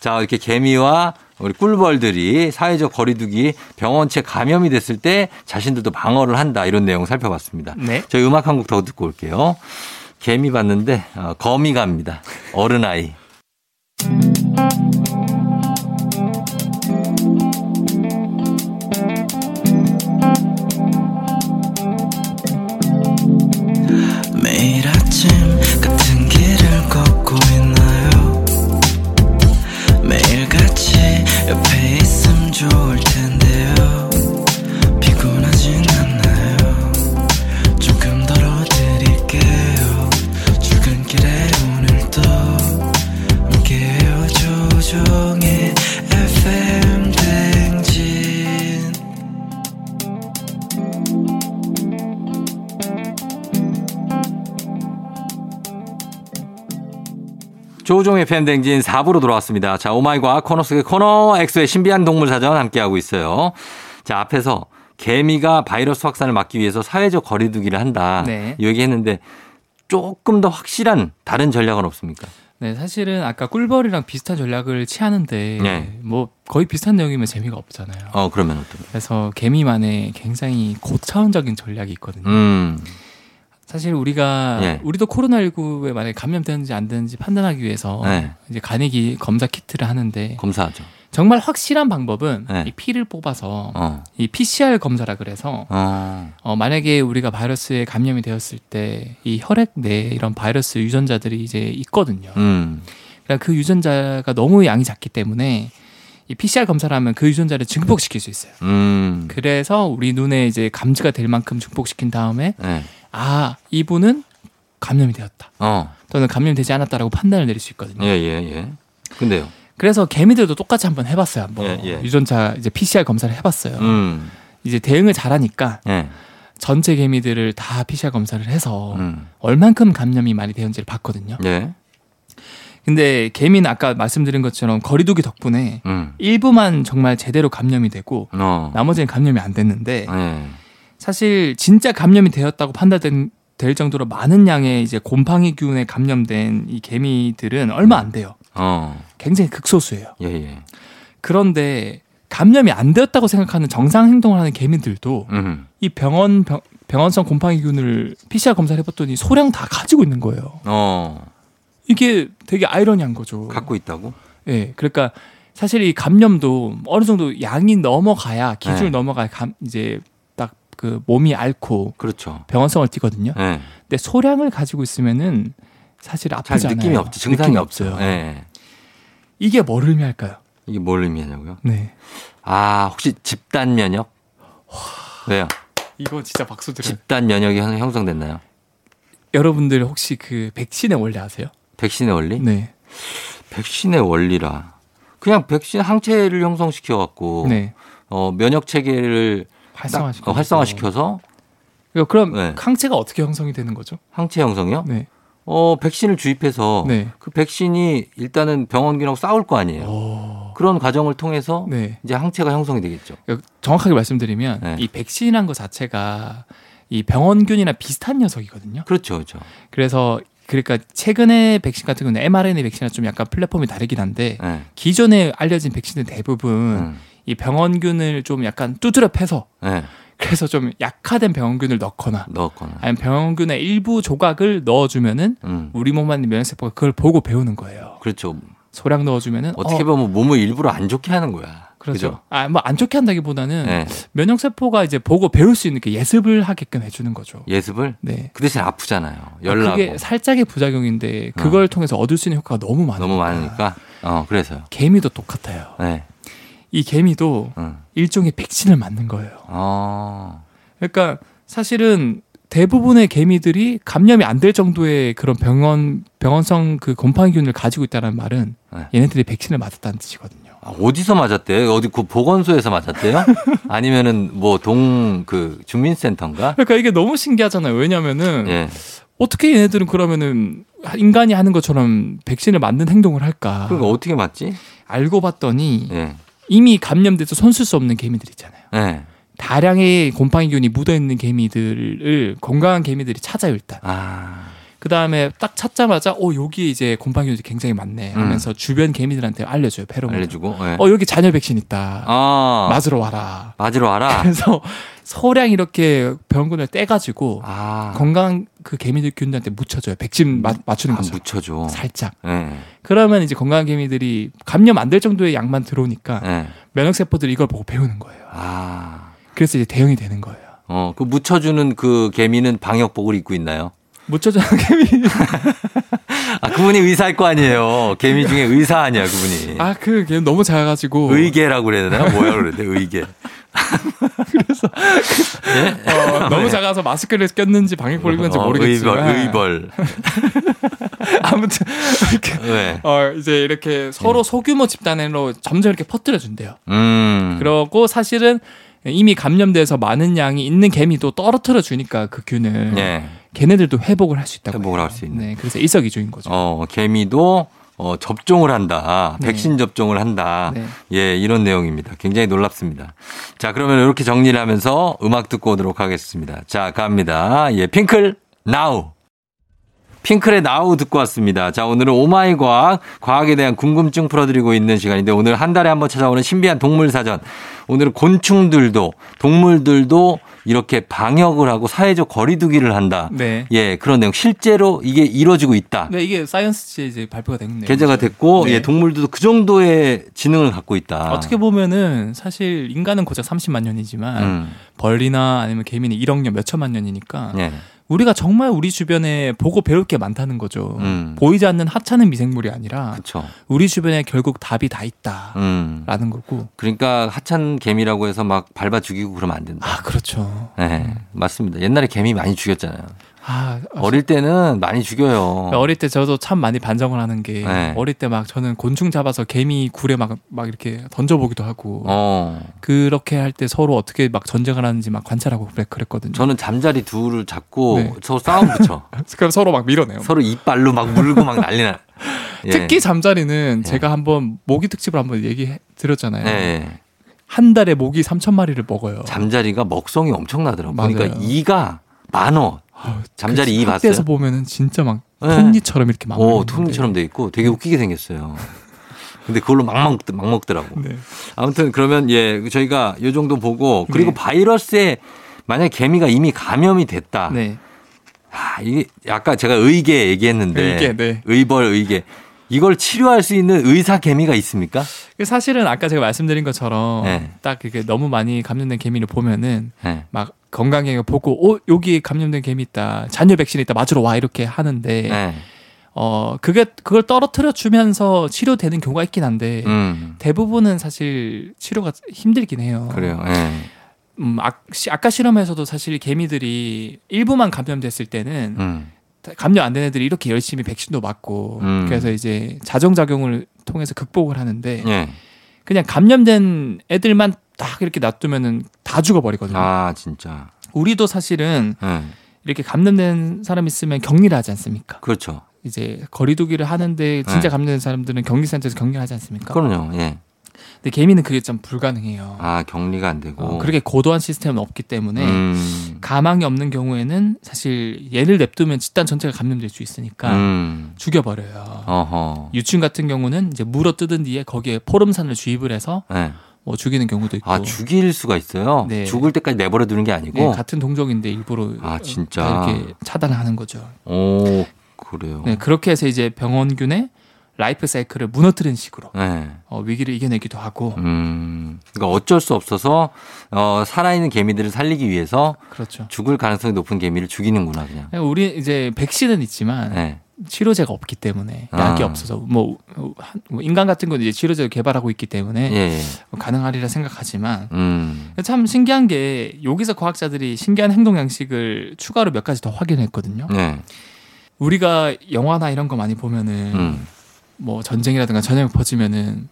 Speaker 1: 자, 이렇게 개미와 우리 꿀벌들이 사회적 거리두기 병원체 감염이 됐을 때 자신들도 방어를 한다. 이런 내용 살펴봤습니다.
Speaker 6: 네.
Speaker 1: 저희 음악 한 곡 더 듣고 올게요. 개미 봤는데, 어, 거미 갑니다. 어른아이.
Speaker 5: 매일
Speaker 1: 팬댕진 4부로 돌아왔습니다. 자, 오마이과 코너 속의 코너 엑소의 신비한 동물 사전 함께하고 있어요. 자, 앞에서 개미가 바이러스 확산을 막기 위해서 사회적 거리두기를 한다.
Speaker 6: 네.
Speaker 1: 이 얘기했는데 조금 더 확실한 다른 전략은 없습니까?
Speaker 6: 네, 사실은 아까 꿀벌이랑 비슷한 전략을 취하는데
Speaker 1: 네.
Speaker 6: 뭐 거의 비슷한 내용이면 재미가 없잖아요.
Speaker 1: 어, 그러면 어떤?
Speaker 6: 그래서 개미만의 굉장히 고차원적인 전략이 있거든요.
Speaker 1: 음,
Speaker 6: 사실 우리가
Speaker 1: 예.
Speaker 6: 우리도 코로나19에 만약에 감염되는지 안 되는지 판단하기 위해서
Speaker 1: 네.
Speaker 6: 이제 간이기 검사 키트를 하는데
Speaker 1: 검사하죠.
Speaker 6: 정말 확실한 방법은
Speaker 1: 네.
Speaker 6: 이 피를 뽑아서
Speaker 1: 어.
Speaker 6: 이 PCR 검사라 그래서
Speaker 1: 어.
Speaker 6: 어, 만약에 우리가 바이러스에 감염이 되었을 때 이 혈액 내에 이런 바이러스 유전자들이 이제 있거든요.
Speaker 1: 음.
Speaker 6: 그러니까 그 유전자가 너무 양이 작기 때문에 이 PCR 검사를 하면 그 유전자를 증폭시킬 수 있어요.
Speaker 1: 음.
Speaker 6: 그래서 우리 눈에 이제 감지가 될 만큼 증폭시킨 다음에
Speaker 1: 네.
Speaker 6: 아 이분은 감염이 되었다
Speaker 1: 어.
Speaker 6: 또는 감염되지 않았다라고 판단을 내릴 수 있거든요.
Speaker 1: 예, 예, 예. 근데요.
Speaker 6: 그래서 개미들도 똑같이 한번 해봤어요. 한번
Speaker 1: 예, 예.
Speaker 6: 유전자 이제 PCR 검사를 해봤어요.
Speaker 1: 음.
Speaker 6: 이제 대응을 잘하니까
Speaker 1: 예.
Speaker 6: 전체 개미들을 다 PCR 검사를 해서
Speaker 1: 음.
Speaker 6: 얼만큼 감염이 많이 되었는지를 봤거든요.
Speaker 1: 예.
Speaker 6: 근데 개미는 아까 말씀드린 것처럼 거리두기 덕분에
Speaker 1: 음.
Speaker 6: 일부만 정말 제대로 감염이 되고
Speaker 1: 어.
Speaker 6: 나머지는 감염이 안 됐는데
Speaker 1: 예.
Speaker 6: 사실 진짜 감염이 되었다고 판단된 될 정도로 많은 양의 이제 곰팡이균에 감염된 이 개미들은 얼마 안 돼요.
Speaker 1: 어.
Speaker 6: 굉장히 극소수예요.
Speaker 1: 예, 예.
Speaker 6: 그런데 감염이 안 되었다고 생각하는 정상 행동을 하는 개미들도
Speaker 1: 음.
Speaker 6: 이 병원 병, 병원성 곰팡이균을 PCR 검사를 해봤더니 소량 다 가지고 있는 거예요.
Speaker 1: 어.
Speaker 6: 이게 되게 아이러니한 거죠.
Speaker 1: 갖고 있다고?
Speaker 6: 예, 그러니까 사실 이 감염도 어느 정도 양이 넘어가야 기준을
Speaker 1: 네.
Speaker 6: 넘어가야 감, 이제 딱 그 몸이 앓고
Speaker 1: 그렇죠.
Speaker 6: 병원성을 띠거든요.
Speaker 1: 예.
Speaker 6: 근데 소량을 가지고 있으면은 사실
Speaker 1: 잘
Speaker 6: 아프지 않아요.
Speaker 1: 느낌이 없죠. 증상이
Speaker 6: 느낌이
Speaker 1: 없어요. 예.
Speaker 6: 이게 뭘 의미할까요?
Speaker 1: 이게 뭘 의미하냐고요?
Speaker 6: 네.
Speaker 1: 아, 혹시 집단 면역? 왜요?
Speaker 6: 이거 진짜 박수 드려요.
Speaker 1: 집단 면역이 형- 형성됐나요?
Speaker 6: 여러분들 혹시 그 백신의 원리 아세요?
Speaker 1: 백신의 원리?
Speaker 6: 네.
Speaker 1: 백신의 원리라. 그냥 백신 항체를 형성시켜 갖고
Speaker 6: 네.
Speaker 1: 어, 면역 체계를
Speaker 6: 활성화시켜.
Speaker 1: 어, 활성화시켜서
Speaker 6: 그럼
Speaker 1: 네.
Speaker 6: 항체가 어떻게 형성이 되는 거죠?
Speaker 1: 항체 형성이요?
Speaker 6: 네.
Speaker 1: 어, 백신을 주입해서
Speaker 6: 네.
Speaker 1: 그 백신이 일단은 병원균하고 싸울 거 아니에요.
Speaker 6: 오.
Speaker 1: 그런 과정을 통해서
Speaker 6: 네.
Speaker 1: 이제 항체가 형성이 되겠죠.
Speaker 6: 그러니까 정확하게 말씀드리면
Speaker 1: 네.
Speaker 6: 이 백신이란 것 자체가 이 병원균이나 비슷한 녀석이거든요.
Speaker 1: 그렇죠, 그렇죠.
Speaker 6: 그래서 그러니까 최근에 백신 같은 경우는 mRNA 백신이랑 좀 약간 플랫폼이 다르긴 한데
Speaker 1: 네.
Speaker 6: 기존에 알려진 백신은 대부분
Speaker 1: 음.
Speaker 6: 이 병원균을 좀 약간 두드려 패서
Speaker 1: 네.
Speaker 6: 그래서 좀 약화된 병원균을 넣거나
Speaker 1: 넣었거나.
Speaker 6: 아니면 병원균의 일부 조각을 넣어주면은
Speaker 1: 음.
Speaker 6: 우리 몸 안에 면역세포가 그걸 보고 배우는 거예요.
Speaker 1: 그렇게
Speaker 6: 소량 넣어주면은
Speaker 1: 어떻게
Speaker 6: 어,
Speaker 1: 보면 몸을 일부러 안 좋게 하는 거야.
Speaker 6: 그렇죠.
Speaker 1: 그죠?
Speaker 6: 아 뭐 안 좋게 한다기보다는
Speaker 1: 네.
Speaker 6: 면역 세포가 이제 보고 배울 수 있는 게 예습을 하게끔 해주는 거죠.
Speaker 1: 예습을
Speaker 6: 네.
Speaker 1: 그 대신 아프잖아요.
Speaker 6: 아,
Speaker 1: 열나고
Speaker 6: 그게 살짝의 부작용인데 그걸 통해서 얻을 수 있는 효과가 너무 많아요.
Speaker 1: 너무 많으니까. 어, 그래서요.
Speaker 6: 개미도 똑같아요.
Speaker 1: 네.
Speaker 6: 이 개미도
Speaker 1: 응.
Speaker 6: 일종의 백신을 맞는 거예요.
Speaker 1: 어.
Speaker 6: 그러니까 사실은 대부분의 개미들이 감염이 안 될 정도의 그런 병원 병원성 그 곰팡이균을 가지고 있다는 말은
Speaker 1: 네.
Speaker 6: 얘네들이 백신을 맞았다는 뜻이거든요.
Speaker 1: 아, 어디서 맞았대요? 어디 그 보건소에서 맞았대요? 아니면은 뭐 동 그 주민센터인가?
Speaker 6: 그러니까 이게 너무 신기하잖아요. 왜냐면은
Speaker 1: 예.
Speaker 6: 어떻게 얘네들은 그러면은 인간이 하는 것처럼 백신을 맞는 행동을 할까?
Speaker 1: 그러니까 어떻게 맞지?
Speaker 6: 알고 봤더니
Speaker 1: 예.
Speaker 6: 이미 감염돼서 손쓸 수 없는 개미들 있잖아요.
Speaker 1: 예.
Speaker 6: 다량의 곰팡이 균이 묻어 있는 개미들을 건강한 개미들이 찾아요 일단.
Speaker 1: 아.
Speaker 6: 그 다음에 딱 찾자마자 어 여기 이제 곰팡이균이 굉장히 많네 하면서 주변 개미들한테 알려줘요 페로몬.
Speaker 1: 음. 알려주고. 예.
Speaker 6: 어 여기 잔여 백신 있다.
Speaker 1: 아.
Speaker 6: 맞으러 와라.
Speaker 1: 맞으러 와라.
Speaker 6: 그래서 소량 이렇게 병균을 떼가지고
Speaker 1: 아.
Speaker 6: 건강 그 개미들 균들한테 묻혀줘요. 백신 마- 맞추는
Speaker 1: 아,
Speaker 6: 거죠.
Speaker 1: 묻혀줘.
Speaker 6: 살짝.
Speaker 1: 예.
Speaker 6: 그러면 이제 건강한 개미들이 감염 안 될 정도의 양만 들어오니까
Speaker 1: 예.
Speaker 6: 면역 세포들이 이걸 보고 배우는 거예요.
Speaker 1: 아.
Speaker 6: 그래서 이제 대응이 되는 거예요.
Speaker 1: 어, 그 묻혀주는 그 개미는 방역복을 입고 있나요?
Speaker 6: 묻혀주는 개미.
Speaker 1: 아, 그분이 의사일 거 아니에요. 개미 중에 의사 아니야, 그분이.
Speaker 6: 아, 그 개미 너무 작아가지고.
Speaker 1: 의계라고 그래야 되나? 뭐야, 그래야 돼, 의계.
Speaker 6: 어, 너무 작아서 마스크를 꼈는지 방역복을 입었는지
Speaker 1: 어,
Speaker 6: 모르겠지만.
Speaker 1: 의벌, 의벌.
Speaker 6: 아무튼 이렇게
Speaker 1: 네.
Speaker 6: 어 이제 이렇게 서로 소규모 집단으로 점점 이렇게 퍼뜨려 준대요.
Speaker 1: 음.
Speaker 6: 그러고 사실은 이미 감염돼서 많은 양이 있는 개미도 떨어뜨려 주니까 그 균을
Speaker 1: 예.
Speaker 6: 걔네들도 회복을 할 수 있다고.
Speaker 1: 회복을
Speaker 6: 해요.
Speaker 1: 할수 있는.
Speaker 6: 네, 그래서 일석이조인 거죠.
Speaker 1: 어, 개미도 어, 접종을 한다.
Speaker 6: 네.
Speaker 1: 백신 접종을 한다.
Speaker 6: 네.
Speaker 1: 예, 이런 내용입니다. 굉장히 놀랍습니다. 자, 그러면 이렇게 정리를 하면서 음악 듣고 오도록 하겠습니다. 자, 갑니다. 예, 핑클, Now. 핑클의 Now 듣고 왔습니다. 자, 오늘은 Oh My 과학, 과학에 대한 궁금증 풀어드리고 있는 시간인데 오늘 한 달에 한 번 찾아오는 신비한 동물 사전. 오늘은 곤충들도 동물들도 이렇게 방역을 하고 사회적 거리두기를 한다.
Speaker 6: 네.
Speaker 1: 예, 그런 내용 실제로 이게 이루어지고 있다.
Speaker 6: 네, 이게 사이언스지에 이제 발표가 된 내용.
Speaker 1: 게재가 됐고
Speaker 6: 네.
Speaker 1: 예, 동물들도 그 정도의 지능을 갖고 있다.
Speaker 6: 어떻게 보면은 사실 인간은 고작 30만 년이지만
Speaker 1: 음.
Speaker 6: 벌이나 아니면 개미는 1억 년, 몇 천만 년이니까
Speaker 1: 예.
Speaker 6: 우리가 정말 우리 주변에 보고 배울 게 많다는 거죠.
Speaker 1: 음.
Speaker 6: 보이지 않는 하찮은 미생물이 아니라
Speaker 1: 그렇죠.
Speaker 6: 우리 주변에 결국 답이 다 있다라는
Speaker 1: 음.
Speaker 6: 거고.
Speaker 1: 그러니까 하찮은 개미라고 해서 막 밟아 죽이고 그러면 안 된다.
Speaker 6: 아 그렇죠.
Speaker 1: 네, 맞습니다. 옛날에 개미 많이 죽였잖아요.
Speaker 6: 아
Speaker 1: 어릴 때는 많이 죽여요.
Speaker 6: 어릴 때 저도 참 많이 반성을 하는 게
Speaker 1: 네.
Speaker 6: 어릴 때 막 저는 곤충 잡아서 개미 굴에 막 막 이렇게 던져보기도 하고
Speaker 1: 어,
Speaker 6: 그렇게 할 때 서로 어떻게 막 전쟁을 하는지 막 관찰하고 그랬거든요.
Speaker 1: 저는 잠자리 둘을 잡고
Speaker 6: 네.
Speaker 1: 서로 싸움 붙여.
Speaker 6: 그럼 서로 막 밀어내요.
Speaker 1: 서로 이빨로 막 물고 막 난리 나. 예.
Speaker 6: 특히 잠자리는
Speaker 1: 예.
Speaker 6: 제가 한번 모기 특집을 한번 얘기 드렸잖아요.
Speaker 1: 예.
Speaker 6: 한 달에 모기 3천 마리를 먹어요.
Speaker 1: 잠자리가 먹성이 엄청나더라고.
Speaker 6: 맞아요.
Speaker 1: 그러니까 이가
Speaker 6: 아우,
Speaker 1: 잠자리 그이
Speaker 6: 학대에서
Speaker 1: 봤어요?
Speaker 6: 보면은 진짜 막
Speaker 1: 네.
Speaker 6: 톱니처럼 이렇게 막.
Speaker 1: 오. 톱니처럼 돼 있고 되게 웃기게 생겼어요. 근데 그걸로 막, 먹, 막 먹더라고.
Speaker 6: 네.
Speaker 1: 아무튼 그러면 예, 저희가 요 정도 보고 그리고
Speaker 6: 네.
Speaker 1: 바이러스에 만약 개미가 이미 감염이 됐다.
Speaker 6: 네.
Speaker 1: 아, 이게 아까 제가 의계 얘기했는데
Speaker 6: 의계, 네.
Speaker 1: 의벌 의계 이걸 치료할 수 있는 의사 개미가 있습니까?
Speaker 6: 사실은 아까 제가 말씀드린 것처럼
Speaker 1: 네.
Speaker 6: 딱 이게 너무 많이 감염된 개미를 보면은
Speaker 1: 네.
Speaker 6: 막 건강에 보고 어 여기 감염된 개미 있다 잔여 백신 있다 맞으러 와 이렇게 하는데
Speaker 1: 네.
Speaker 6: 어 그게 그걸 떨어뜨려 주면서 치료되는 경우가 있긴 한데
Speaker 1: 음.
Speaker 6: 대부분은 사실 치료가 힘들긴 해요.
Speaker 1: 그래요. 예.
Speaker 6: 음, 아, 시- 아까 실험에서도 사실 개미들이 일부만 감염됐을 때는
Speaker 1: 음.
Speaker 6: 감염 안 된 애들이 이렇게 열심히 백신도 맞고
Speaker 1: 음.
Speaker 6: 그래서 이제 자정 작용을 통해서 극복을 하는데
Speaker 1: 예.
Speaker 6: 그냥 감염된 애들만 딱 이렇게 놔두면은 다 죽어버리거든요.
Speaker 1: 아, 진짜.
Speaker 6: 우리도 사실은
Speaker 1: 예.
Speaker 6: 이렇게 감염된 사람 있으면 격리를 하지 않습니까?
Speaker 1: 그렇죠.
Speaker 6: 이제 거리두기를 하는데 진짜
Speaker 1: 네.
Speaker 6: 감염된 사람들은 격리센터에서 격리하지 않습니까?
Speaker 1: 그럼요. 예.
Speaker 6: 근데 개미는 그게 좀 불가능해요.
Speaker 1: 아, 격리가 안 되고.
Speaker 6: 어, 그렇게 고도한 시스템은 없기 때문에
Speaker 1: 음.
Speaker 6: 가망이 없는 경우에는 사실 얘를 냅두면 집단 전체가 감염될 수 있으니까
Speaker 1: 음.
Speaker 6: 죽여버려요.
Speaker 1: 어허.
Speaker 6: 유충 같은 경우는 이제 물어 뜯은 뒤에 거기에 포름산을 주입을 해서
Speaker 1: 예.
Speaker 6: 뭐 죽이는 경우도 있고
Speaker 1: 아, 죽일 수가 있어요?
Speaker 6: 네.
Speaker 1: 죽을 때까지 내버려 두는 게 아니고?
Speaker 6: 네, 같은 동족인데 일부러
Speaker 1: 아, 진짜?
Speaker 6: 다 이렇게 차단을 하는 거죠.
Speaker 1: 오, 그래요.
Speaker 6: 네, 그렇게 해서 이제 병원균의 라이프 사이클을 무너뜨리는 식으로
Speaker 1: 네.
Speaker 6: 어, 위기를 이겨내기도 하고
Speaker 1: 음, 그러니까 어쩔 수 없어서 어, 살아있는 개미들을 살리기 위해서
Speaker 6: 그렇죠.
Speaker 1: 죽을 가능성이 높은 개미를 죽이는구나 그냥.
Speaker 6: 우리 이제 백신은 있지만
Speaker 1: 네.
Speaker 6: 치료제가 없기 때문에
Speaker 1: 아.
Speaker 6: 약이 없어서 뭐, 한- 뭐 인간 같은 건 이제 치료제를 개발하고 있기 때문에
Speaker 1: 예. 예.
Speaker 6: 가능하리라 생각하지만
Speaker 1: 음.
Speaker 6: 참 신기한 게 여기서 과학자들이 신기한 행동 양식을 추가로 몇 가지 더 확인했거든요.
Speaker 1: 네.
Speaker 6: 우리가 영화나 이런 거 많이 보면은
Speaker 1: 음.
Speaker 6: 뭐 전쟁이라든가 전염이 퍼지면은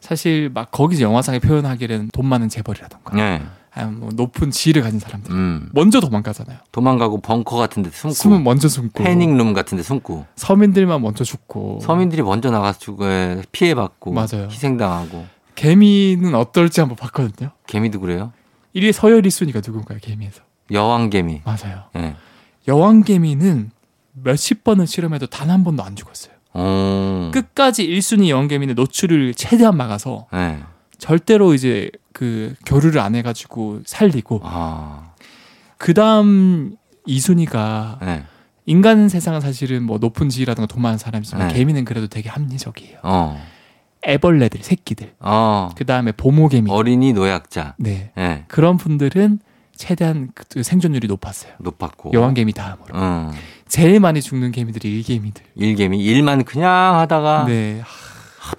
Speaker 6: 사실 막 거기서 영화상에 표현하기에는 돈 많은 재벌이라든가
Speaker 1: 네.
Speaker 6: 아니면 뭐 높은 지위를 가진 사람들
Speaker 1: 음.
Speaker 6: 먼저 도망가잖아요.
Speaker 1: 도망가고 벙커 같은 데 숨고
Speaker 6: 숨은 먼저 숨고
Speaker 1: 패닉룸 같은 데 숨고
Speaker 6: 서민들만 먼저 죽고
Speaker 1: 서민들이 먼저 나가서 죽어 피해받고
Speaker 6: 맞아요.
Speaker 1: 희생당하고
Speaker 6: 개미는 어떨지 한번 봤거든요.
Speaker 1: 개미도 그래요?
Speaker 6: 1위 서열 1순위가 누군가요? 개미에서.
Speaker 1: 여왕개미.
Speaker 6: 맞아요.
Speaker 1: 예.
Speaker 6: 여왕개미는 몇십 번을 실험해도 단 한 번도 안 죽었어요.
Speaker 1: 어.
Speaker 6: 끝까지 1순위 여왕개미는 노출을 최대한 막아서
Speaker 1: 예.
Speaker 6: 절대로 이제 그 교류를 안 해가지고 살리고
Speaker 1: 아.
Speaker 6: 그 다음 2순위가
Speaker 1: 예.
Speaker 6: 인간 세상은 사실은 뭐 높은 지위라든가 돈 많은 사람이지만
Speaker 1: 네.
Speaker 6: 개미는 그래도 되게 합리적이에요.
Speaker 1: 어.
Speaker 6: 애벌레들, 새끼들.
Speaker 1: 어.
Speaker 6: 그 다음에 보모개미.
Speaker 1: 어린이 노약자.
Speaker 6: 네.
Speaker 1: 예.
Speaker 6: 그런 분들은 최대한 그 생존율이 높았어요.
Speaker 1: 높았고.
Speaker 6: 여왕개미 다음으로.
Speaker 1: 어.
Speaker 6: 제일 많이 죽는 개미들이 일개미들.
Speaker 1: 일개미 일만 그냥 하다가
Speaker 6: 네.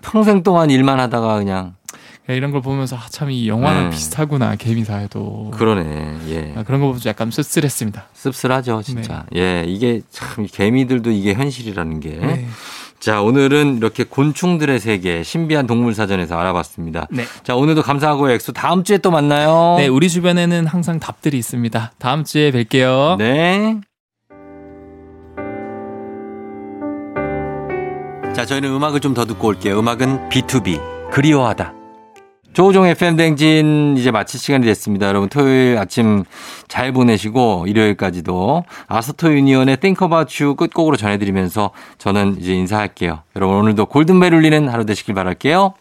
Speaker 1: 평생 동안 일만 하다가 그냥
Speaker 6: 이런 걸 보면서 아, 참 이 영화랑
Speaker 1: 네.
Speaker 6: 비슷하구나 개미 사회도.
Speaker 1: 그러네. 예.
Speaker 6: 아, 그런 거 보면서 약간 씁쓸했습니다.
Speaker 1: 씁쓸하죠, 진짜. 예, 이게 참 개미들도 이게 현실이라는 게.
Speaker 6: 네.
Speaker 1: 자, 오늘은 이렇게 곤충들의 세계 신비한 동물 사전에서 알아봤습니다.
Speaker 6: 네.
Speaker 1: 자, 오늘도 감사하고 엑소 다음 주에 또 만나요.
Speaker 6: 네, 우리 주변에는 항상 답들이 있습니다. 다음 주에 뵐게요.
Speaker 1: 네. 자, 저희는 음악을 좀 더 듣고 올게요. 음악은 B2B 그리워하다. 조우종 FM 대행진 이제 마칠 시간이 됐습니다. 여러분 토요일 아침 잘 보내시고 일요일까지도 아스토 유니언의 Think About You 끝곡으로 전해드리면서 저는 이제 인사할게요. 여러분 오늘도 골든벨 울리는 하루 되시길 바랄게요.